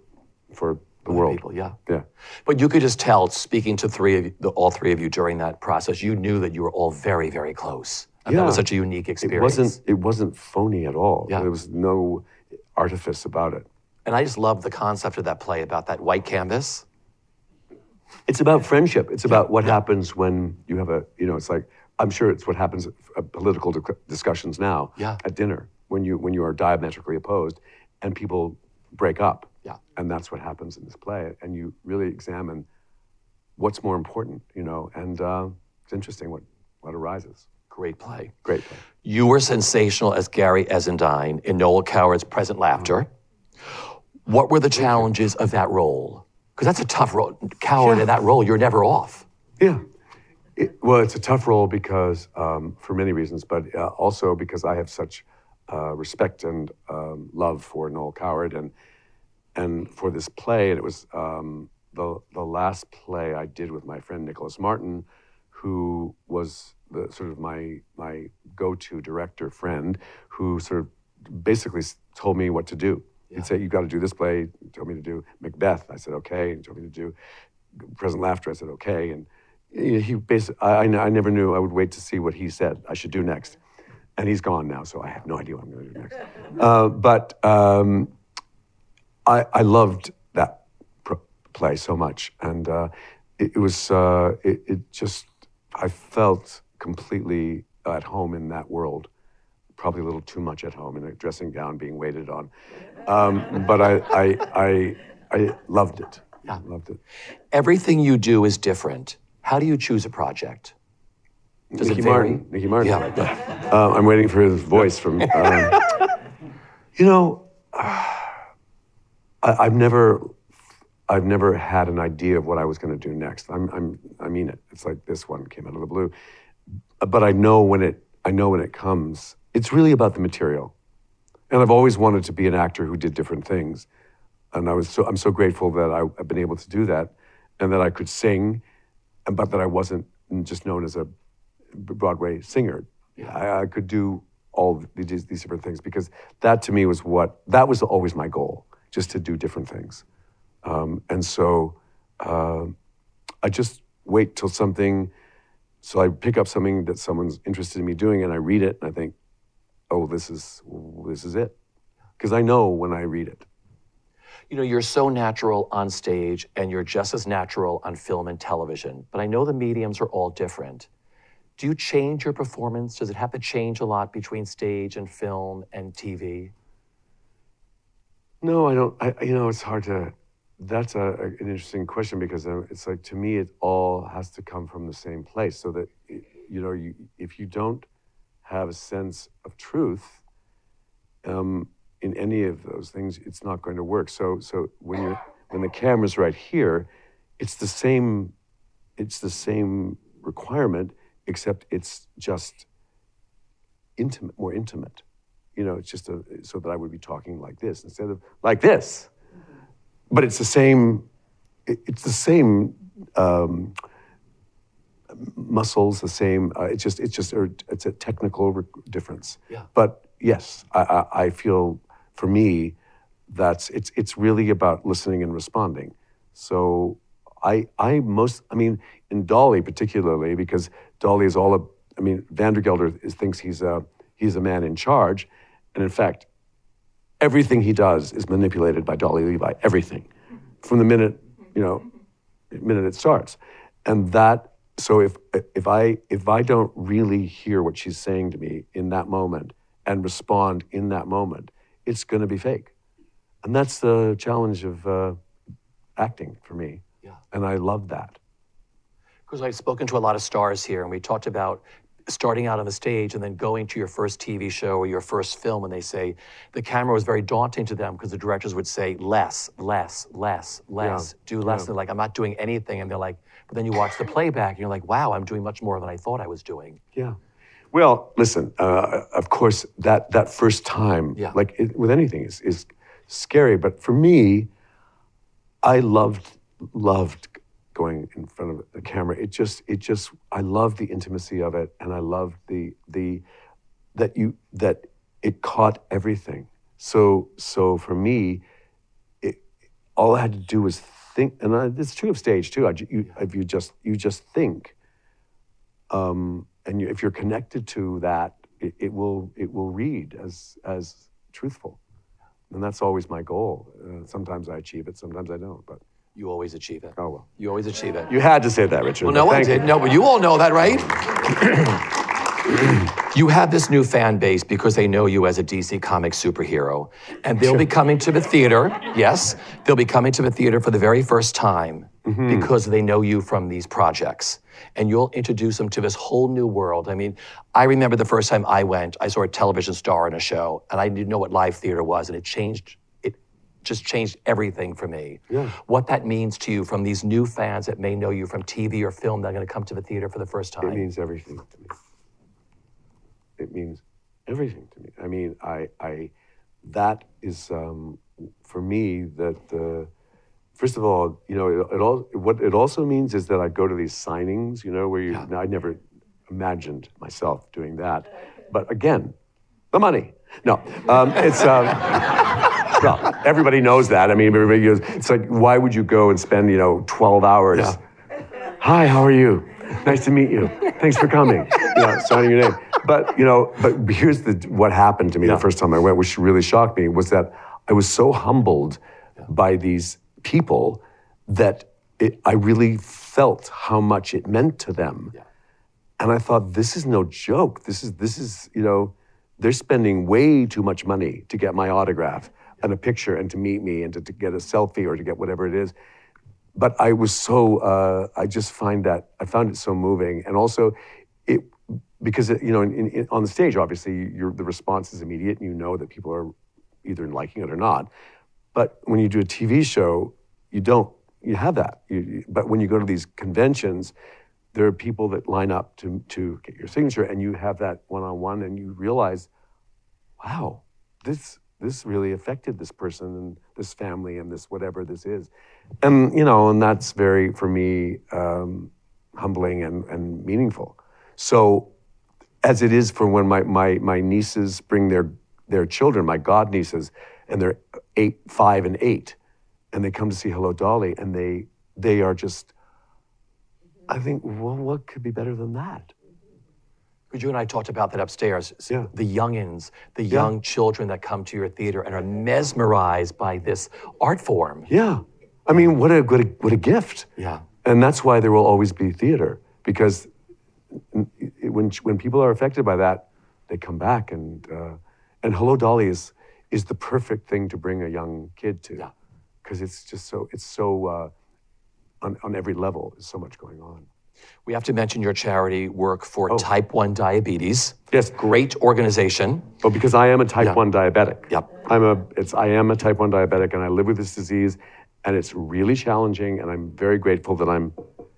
for the Other world. People, yeah, yeah. But you could just tell, speaking to three of you, the, all three of you during that process, you knew that you were all very, very close. And yeah. that was such a unique experience. It wasn't. It wasn't phony at all. Yeah. There was no artifice about it. And I just love the concept of that play about that white canvas. It's about friendship. It's about what happens when you have a, you know, it's like, I'm sure it's what happens at political discussions now yeah. at dinner when you, when you are diametrically opposed and people break up. Yeah. And that's what happens in this play. And you really examine what's more important, you know, and uh, it's interesting what, what arises. Great play. Great play. You were sensational as Gary Essendine in Noel Coward's Present Laughter. What were the challenges of that role? Because that's a tough role. Coward Yeah. in that role, you're never off. Yeah. It, well, it's a tough role because, um, for many reasons, but uh, also because I have such uh, respect and um, love for Noel Coward and and for this play. And it was um, the the last play I did with my friend Nicholas Martin, who was the sort of my my go-to director friend, who sort of basically told me what to do. He'd say, "You got to do this play." He told me to do Macbeth. I said, "Okay." He told me to do Present Laughter. I said, "Okay." And he basically, I, I I never knew. I would wait to see what he said I should do next. And he's gone now, so I have no idea what I'm going to do next. Uh, but um, I, I loved that play so much, and uh, it, it was uh, it, it just I felt completely at home in that world. Probably a little too much at home in a dressing gown, being waited on. Um, but I, I I I loved it. Yeah. loved it. Everything you do is different. How do you choose a project? Does Nicky? Martin. Nicky Martin. Yeah. Uh, I'm waiting for his voice from. Um, you know, I, I've never, I've never had an idea of what I was going to do next. I'm, I'm, I mean it. It's like this one came out of the blue, but I know when it, I know when it comes. It's really about the material, and I've always wanted to be an actor who did different things, and I was so, I'm so grateful that I, I've been able to do that, and that I could sing, and but that I wasn't just known as a Broadway singer. I, I could do all these, these different things because that to me was what that was always my goal, just to do different things. Um, and so uh, I just wait till something. So I pick up something that someone's interested in me doing, and I read it, and I think, "Oh, this is this is it," because I know when I read it. You know, you're so natural on stage and you're just as natural on film and television, but I know the mediums are all different. Do you change your performance? Does it have to change a lot between stage and film and TV? No, I don't. I, you know, it's hard to. That's a, a- an interesting question because uh, it's like to me, it all has to come from the same place. So that you know, you, if you don't have a sense of truth um, in any of those things, it's not going to work. So, so when you're when the camera's right here, it's the same. It's the same requirement, except it's just intimate, more intimate. You know, it's just a, so that I would be talking like this instead of like this. But it's the same. It's the same um, muscles, the same. Uh, it's just, it's just, a, it's a technical re- difference. Yeah. But yes, I, I, I feel for me, that's it's it's really about listening and responding. So I I most I mean in Dolly particularly because Dolly is all a I mean Vandergelder is, thinks he's a he's a man in charge, and in fact, everything he does is manipulated by Dolly Levi. Everything, from the minute you know, minute it starts, and that. So if if I if I don't really hear what she's saying to me in that moment and respond in that moment, it's going to be fake, and that's the challenge of uh, acting for me. Yeah. And I love that. Because I've spoken to a lot of stars here, and we talked about starting out on the stage and then going to your first TV show or your first film, and they say the camera was very daunting to them because the directors would say less, less, less, less, do less. They're like, I'm not doing anything, and they're like, but then you watch the playback, and you're like, wow, I'm doing much more than I thought I was doing. Yeah. Well, listen. Uh, of course, that that first time, Yeah. like it, with anything, is is scary. But for me, I loved loved going in front of the camera. It just it just I love the intimacy of it, and I love the the that you that it caught everything. So so for me, it, all I had to do was think, and I, it's true of stage too. I, you, if you just you just think, um, and you, if you're connected to that, it, it will it will read as as truthful, and that's always my goal. Uh, sometimes I achieve it, sometimes I don't. But You always achieve it. oh well. You always achieve it. You had to say that, Richard. Well, no one you. did. No, but you all know that, right? you have this new fan base because they know you as a DC comic superhero. And they'll be coming to the theater. Yes, they'll be coming to the theater for the very first time Mm-hmm. because they know you from these projects. And you'll introduce them to this whole new world. I mean, I remember the first time I went, I saw a television star in a show, and I didn't know what live theater was, and it changed. Just changed everything for me. Yeah. What that means to you from these new fans that may know you from TV or film that are going to come to the theater for the first time. It means everything to me. It means everything to me. I mean, I, I, that is um, for me that the. First of all, you know, it, it all what it also means is that I go to these signings, you know, where you. Now, I never imagined myself doing that, but again, the money. No, um, it's. Um, well, everybody knows that. I mean, everybody goes. It's like, why would you go and spend, you know, twelve hours? Hi, how are you? Nice to meet you. Thanks for coming. Yeah, signing your name. But you know, but here's the what happened to me the first time I went, which really shocked me, was that I was so humbled by these people that it, I really felt how much it meant to them. And I thought, this is no joke. This is this is you know, they're spending way too much money to get my autograph and a picture and to meet me and to, to get a selfie or to get whatever it is but I was so uh, I just find that I found it so moving, and also it because it, you know in, in, on the stage obviously the response is immediate, and you know that people are either liking it or not. But when you do a TV show, you don't you have that. You, but when you go to these conventions, there are people that line up to to get your signature, and you have that one on one, and you realize, wow, this this really affected this person and this family and this whatever this is, and you know, and that's very for me um, humbling and, and meaningful. So, as it is for when my my my nieces bring their their children, my god nieces, and they're eight, five, and eight, and they come to see Hello Dolly, and they they are just. I think, well, what could be better than that? You and I talked about that upstairs. s- Yeah. The youngins, the young children that come to your theater and are mesmerized by this art form. Yeah. I mean, what a, what a, what a gift. Yeah. And that's why there will always be theater because it- when, when people are affected by that, they come back. And, uh, and Hello Dolly is, is the perfect thing to bring a young kid to. Yeah. Because it's just so, it's so, uh, on, on every level, there's so much going on. We have to mention your charity work for type 1 diabetes. Oh. Yes. Great organization. But because I am a type Yeah. 1 diabetic. Yep. I'm a it's I am a type 1 diabetic and I live with this disease and it's really challenging and I'm very grateful that I'm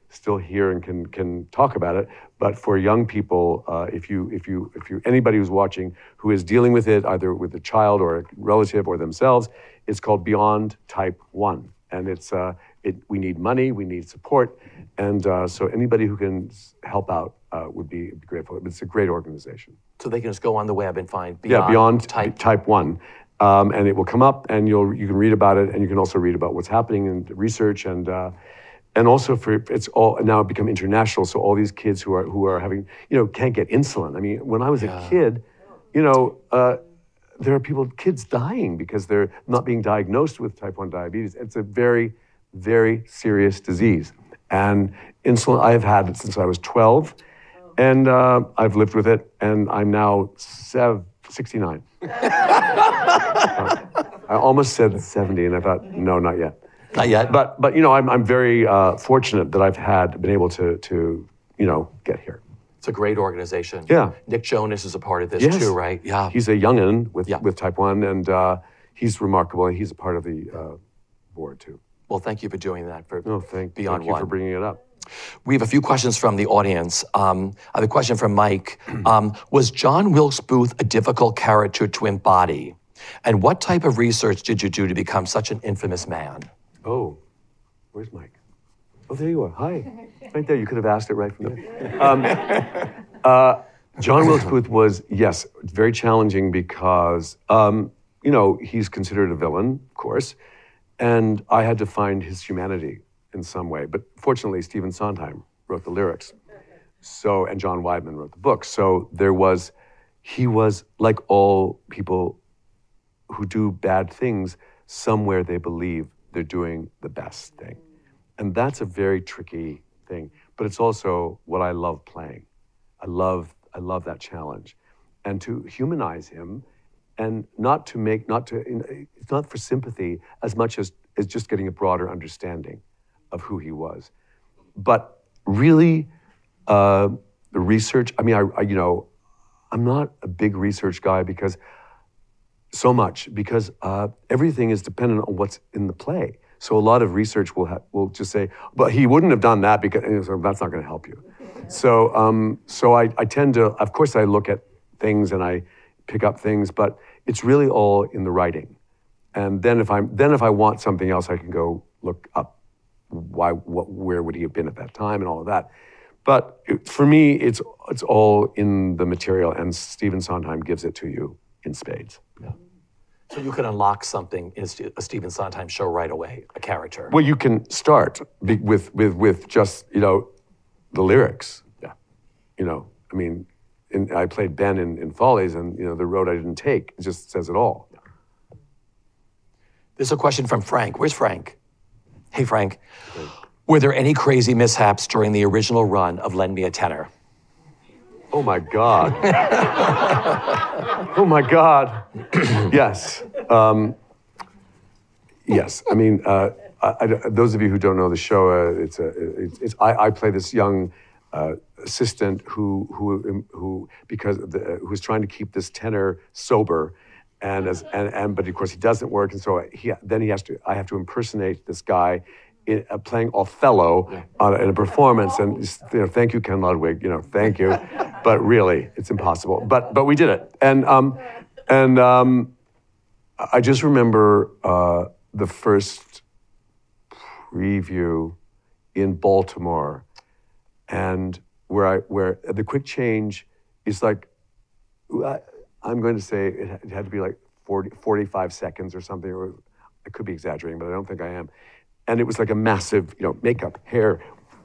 still here and can can talk about it. But for young people, uh, if you if you if you anybody who's watching who is dealing with it either with a child or a relative or themselves, it's called Beyond Type 1 and it's uh, it, we need money, we need support, and uh, so anybody who can help out uh, would be grateful. It's a great organization. So they can just go on the web and find Beyond, Yeah, beyond Type. type, one, um, and it will come up, and you'll you can read about it, and you can also read about what's happening in research, and uh, and also for it's all now become international. So all these kids who are who are having you know can't get insulin. I mean, when I was a kid, you know. Uh, there are people, kids dying because they're not being diagnosed with type 1 diabetes. It's a very, very serious disease. And insulin, I've had it since I was 12, and uh, I've lived with it, and I'm now sev- 69. I almost said 70, and I thought, no, not yet. Not yet. But but you know, I'm I'm very uh, fortunate that I've had been able to to you know get here. It's a great organization. Yeah. Nick Jonas is a part of this Yes. too, right? Yeah. He's a youngin with Yeah. with Type One, and uh, he's remarkable. and He's a part of the uh, board too. Well, thank you for doing that for No, thank, Beyond thank you One. for bringing it up. We have a few questions from the audience. Um, I have a question from Mike. Um, was John Wilkes Booth a difficult character to embody? And what type of research did you do to become such an infamous man? Oh, where's Mike? Oh, there you are. Hi. Right there. You could have asked it right from there. Um, uh, John Wilkes Booth was, yes, very challenging because, um, you know, he's considered a villain, of course, and I had to find his humanity in some way. But fortunately, Stephen Sondheim wrote the lyrics. So, and John Weidman wrote the book. So there was, he was like all people who do bad things, somewhere they believe they're doing the best thing. And that's a very tricky thing. But it's also what I love playing. I love, I love that challenge. And to humanize him and not to make, not to, it's not for sympathy as much as, as just getting a broader understanding of who he was. But really, uh, the research, I mean, I, I, you know, I'm not a big research guy because so much because uh, everything is dependent on what's in the play. So a lot of research will ha- will just say, but he wouldn't have done that because so that's not going to help you. So um, so I, I tend to, of course, I look at things and I pick up things, but it's really all in the writing. And then if I'm then if I want something else, I can go look up why what where would he have been at that time and all of that. But it, for me, it's it's all in the material, and Stephen Sondheim gives it to you in spades. Yeah. So you can unlock something in a Ste- a Stephen Sondheim show right away, a character. Well, you can start with with with just you know the lyrics. Yeah. You know, I mean, in, I played Ben in, in Follies, and you know the road I didn't take it just says it all. This is a question from Frank. Where's Frank? Hey, Frank. Were there any crazy mishaps during the original run of Lend Me a Tenor? Oh my God. oh my God. yes. Um, yes. I mean, uh, I, I- those of you who don't know the show, uh, it's a, it's, it's, I, I play this young uh, assistant who, who, who, because the, who's trying to keep this tenor sober. And, as, and, and, but of course he doesn't work. And so he, then he has to, I have to impersonate this guy in, uh, playing Othello on a, in a performance. And you know, thank you, Ken Ludwig. You know, thank you. but really, it's impossible. But but we did it. And um, and um, I just remember uh, the first preview in Baltimore, and where I where the quick change is like. I, I'm going to say it had- it had to be like 40, 45 seconds or something, or I could be exaggerating, but I don't think I am. And it was like a massive, you know, makeup, hair,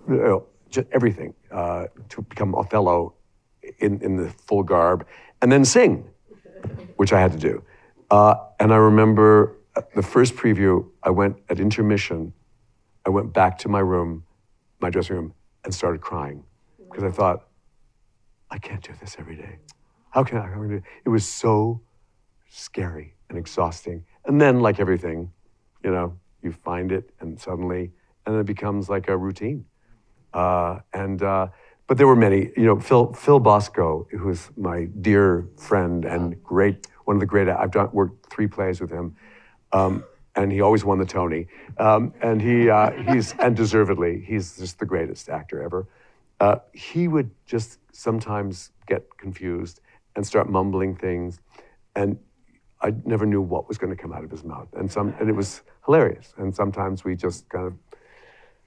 you know, just everything uh, to become Othello in, in the full garb, and then sing, which I had to do. Uh, and I remember uh, the first preview, I went at intermission, I went back to my room, my dressing room, and started crying because I thought, I can't do this every day. How can I? How can I do it? it was so scary and exhausting. And then, like everything, you know, you find it, and suddenly, and then it becomes like a routine. Uh, and uh, but there were many. You know, Phil Phil Bosco, who is my dear friend and great, one of the great. I've done worked three plays with him. Um, and he always won the Tony, um, and he uh, he's and deservedly he's just the greatest actor ever. Uh, he would just sometimes get confused and start mumbling things, and I never knew what was going to come out of his mouth. And some, and it was hilarious. And sometimes we just kind of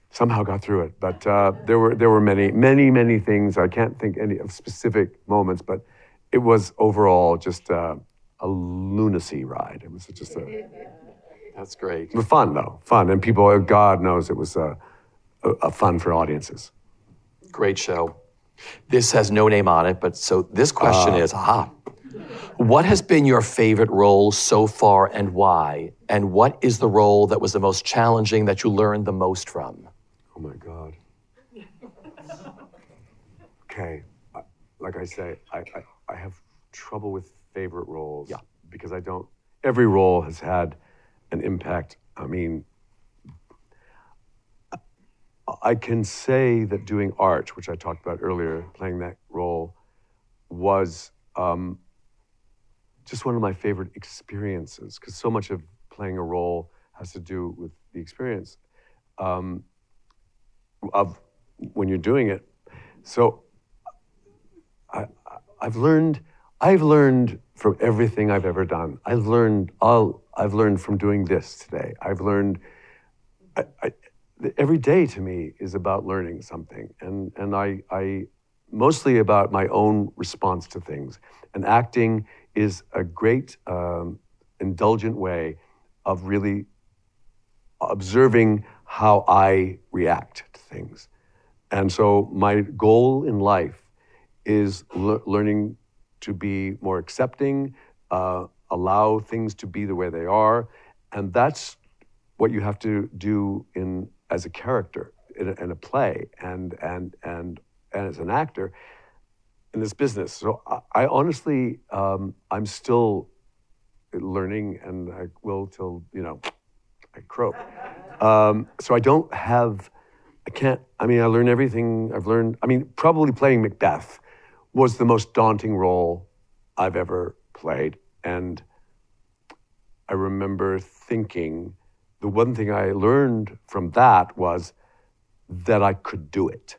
somehow got through it. But uh, there were there were many, many, many things. I can't think any of specific moments, but it was overall just uh, a lunacy ride. It was just a That's great. but fun though, fun, and people. Oh, God knows it was a, a, a fun for audiences. Great show. This has no name on it, but so this question ah. is aha. What has been your favorite role so far and why? And what is the role that was the most challenging that you learned the most from? Oh my God. Okay, I- like I say, I, I, I have trouble with favorite roles. Yeah. Because I don't. Every role has had an impact. I mean, I can say that doing art, which I talked about earlier, playing that role, was um, just one of my favorite experiences because so much of playing a role has to do with the experience um, of when you're doing it. So I, I've learned. I've learned from everything I've ever done. I've learned all. I've learned from doing this today. I've learned. I, I, every day to me is about learning something, and and I, I mostly about my own response to things. And acting is a great um, indulgent way of really observing how I react to things. And so my goal in life is le- learning to be more accepting, uh, allow things to be the way they are, and that's what you have to do in as a character in a, in a play and and and and as an actor in this business. So I, I honestly, um, I'm still learning, and I will till you know I croak. Um, so I don't have, I can't. I mean, I learn everything I've learned. I mean, probably playing Macbeth was the most daunting role I've ever played, and I remember thinking the one thing I learned from that was that I could do it.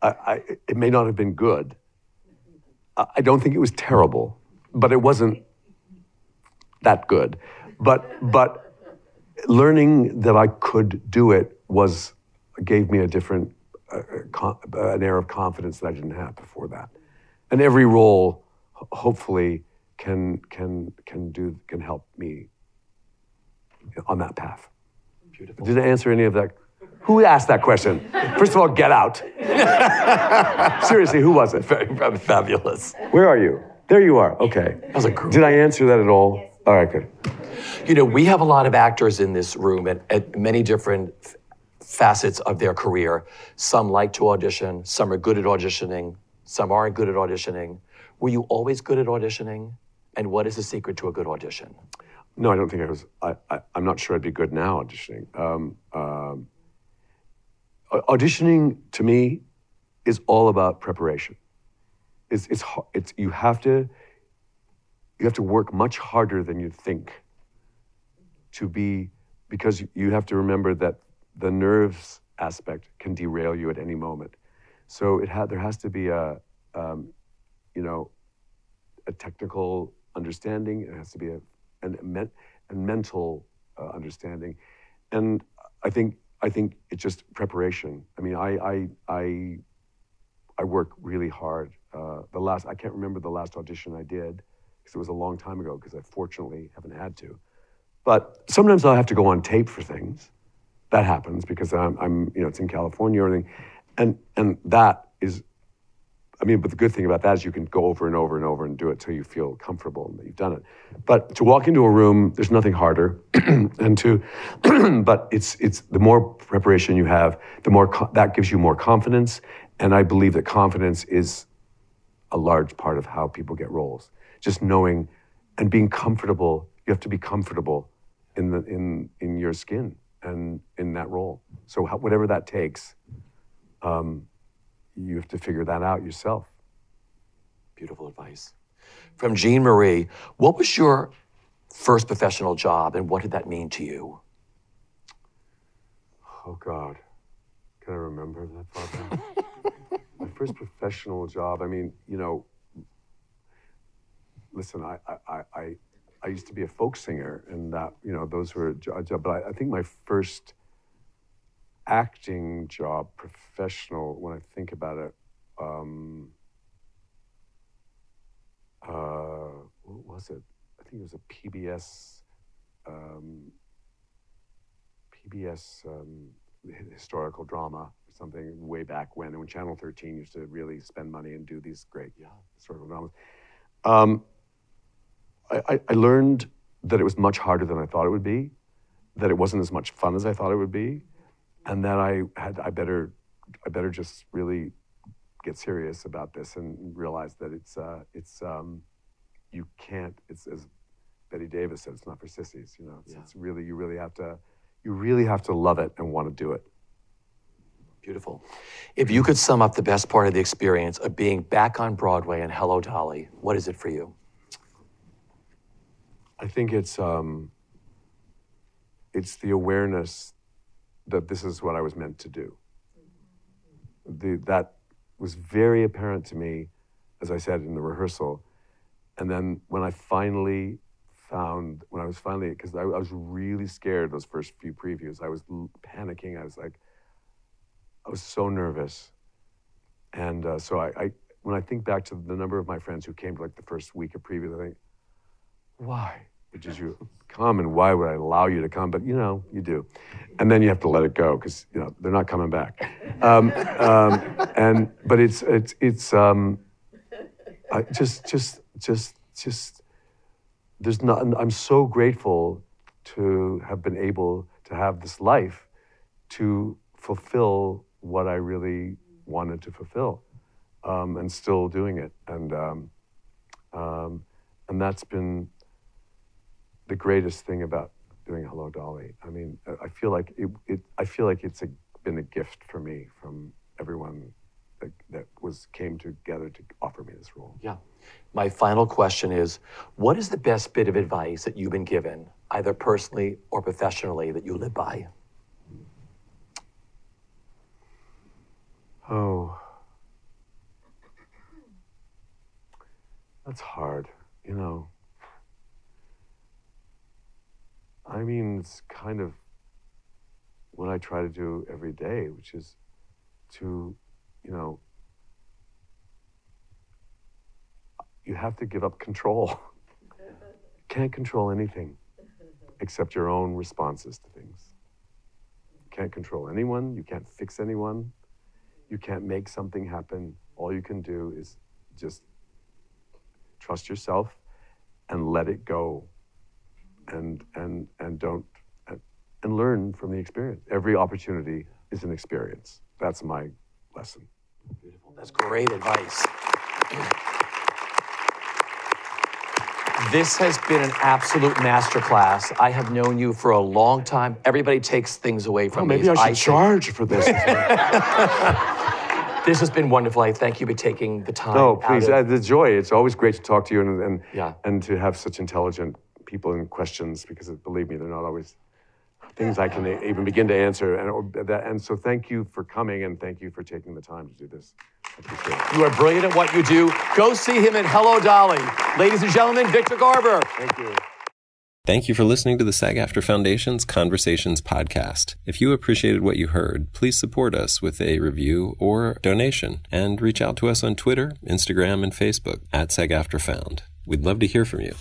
I, I, it may not have been good. I, don't think it was terrible, but it wasn't that good. But but learning that I could do it was gave me a different uh, con, an air of confidence that I didn't have before that. And every role, hopefully, can can can do can help me on that path. Beautiful. Did I answer any of that? Who asked that question? First of all, get out. Seriously, who was it? Very fabulous. Where are you? There you are. Okay. That was a group. Did I answer that at all? Yes. All right, good. You know, we have a lot of actors in this room at, at many different f- facets of their career. Some like to audition, some are good at auditioning, some aren't good at auditioning. Were you always good at auditioning? And what is the secret to a good audition? No, I don't think I was. I, I, am not sure I'd be good now auditioning. Um, um, auditioning to me is all about preparation. It's, it's, it's, you have to you have to work much harder than you think to be because you have to remember that the nerves aspect can derail you at any moment. So it ha- there has to be a um, you know a technical understanding. It has to be a and, and mental uh, understanding. And I think I think it's just preparation. I mean, I I I, I work really hard. Uh, the last I can't remember the last audition I did because it was a long time ago. Because I fortunately haven't had to. But sometimes I'll have to go on tape for things. That happens because I'm, I'm you know it's in California or anything, and and that is I mean, but the good thing about that is you can go over and over and over and do it till you feel comfortable and that you've done it. But to walk into a room, there's nothing harder. and to, but it's it's the more preparation you have, the more co- that gives you more confidence. And I believe that confidence is a large part of how people get roles. Just knowing and being comfortable. You have to be comfortable in the in in your skin and in that role. So how, whatever that takes. Um, you have to figure that out yourself. Beautiful advice. From Jean Marie, what was your first professional job and what did that mean to you? Oh, God. Can I remember that far My first professional job, I mean, you know, listen, I, I, I, I used to be a folk singer, and that, you know, those were jobs, but I, I think my first acting job, professional, when I think about it, um, uh, what was it? I think it was a PBS, um, PBS um, historical drama or something way back when, when Channel 13 used to really spend money and do these great yeah, historical dramas. Um, I, I learned that it was much harder than I thought it would be, that it wasn't as much fun as I thought it would be, and then I had I better I better just really get serious about this and realize that it's uh, it's um, you can't it's as Bette Davis said it's not for sissies you know it's, yeah. it's really you really have to you really have to love it and want to do it Beautiful. If you could sum up the best part of the experience of being back on Broadway and Hello Dolly, what is it for you? I think it's um, it's the awareness that this is what I was meant to do. The, that was very apparent to me, as I said in the rehearsal, and then when I finally found, when I was finally, because I, I, was really scared those first few previews, I was panicking. I was like, I was so nervous, and uh, so I, I, when I think back to the number of my friends who came to like the first week of previews, I think, why? Which is you come and why would I allow you to come? But you know, you do. And then you have to let it go because you know they're not coming back. Um, um, and but it's it's it's um, I just just just just there's not. I'm so grateful to have been able to have this life to fulfill what I really wanted to fulfill, um, and still doing it. And um, um, and that's been the greatest thing about doing Hello Dolly. I mean, I feel like it, it I feel like it's a, been a gift for me from everyone that, that was came together to offer me this role. Yeah. My final question is, what is the best bit of advice that you've been given, either personally or professionally, that you live by? Oh, that's hard. You know, I mean, it's kind of what I try to do every day, which is to, you know, you have to give up control. can't control anything except your own responses to things. You can't control anyone, you can't fix anyone, you can't make something happen. All you can do is just trust yourself and let it go and and and don't and, learn from the experience. Every opportunity is an experience. That's my lesson. Beautiful. That's great advice. This has been an absolute masterclass. I have known you for a long time. Everybody takes things away from me. maybe I should I charge for this. this has been wonderful. I thank you for taking the time. No, please. Of... Uh, the joy. It's always great to talk to you and and, yeah. and to have such intelligent people in questions because believe me, they're not always things I can even begin to answer. And, that, and so thank you for coming and thank you for taking the time to do this. I appreciate it. You are brilliant at what you do. Go see him in Hello Dolly. Ladies and gentlemen, Victor Garber. Thank you. Thank you for listening to the SAG AFTRA Foundation's Conversations podcast. If you appreciated what you heard, please support us with a review or donation and reach out to us on Twitter, Instagram, and Facebook at SAG AFTRA Found. We'd love to hear from you.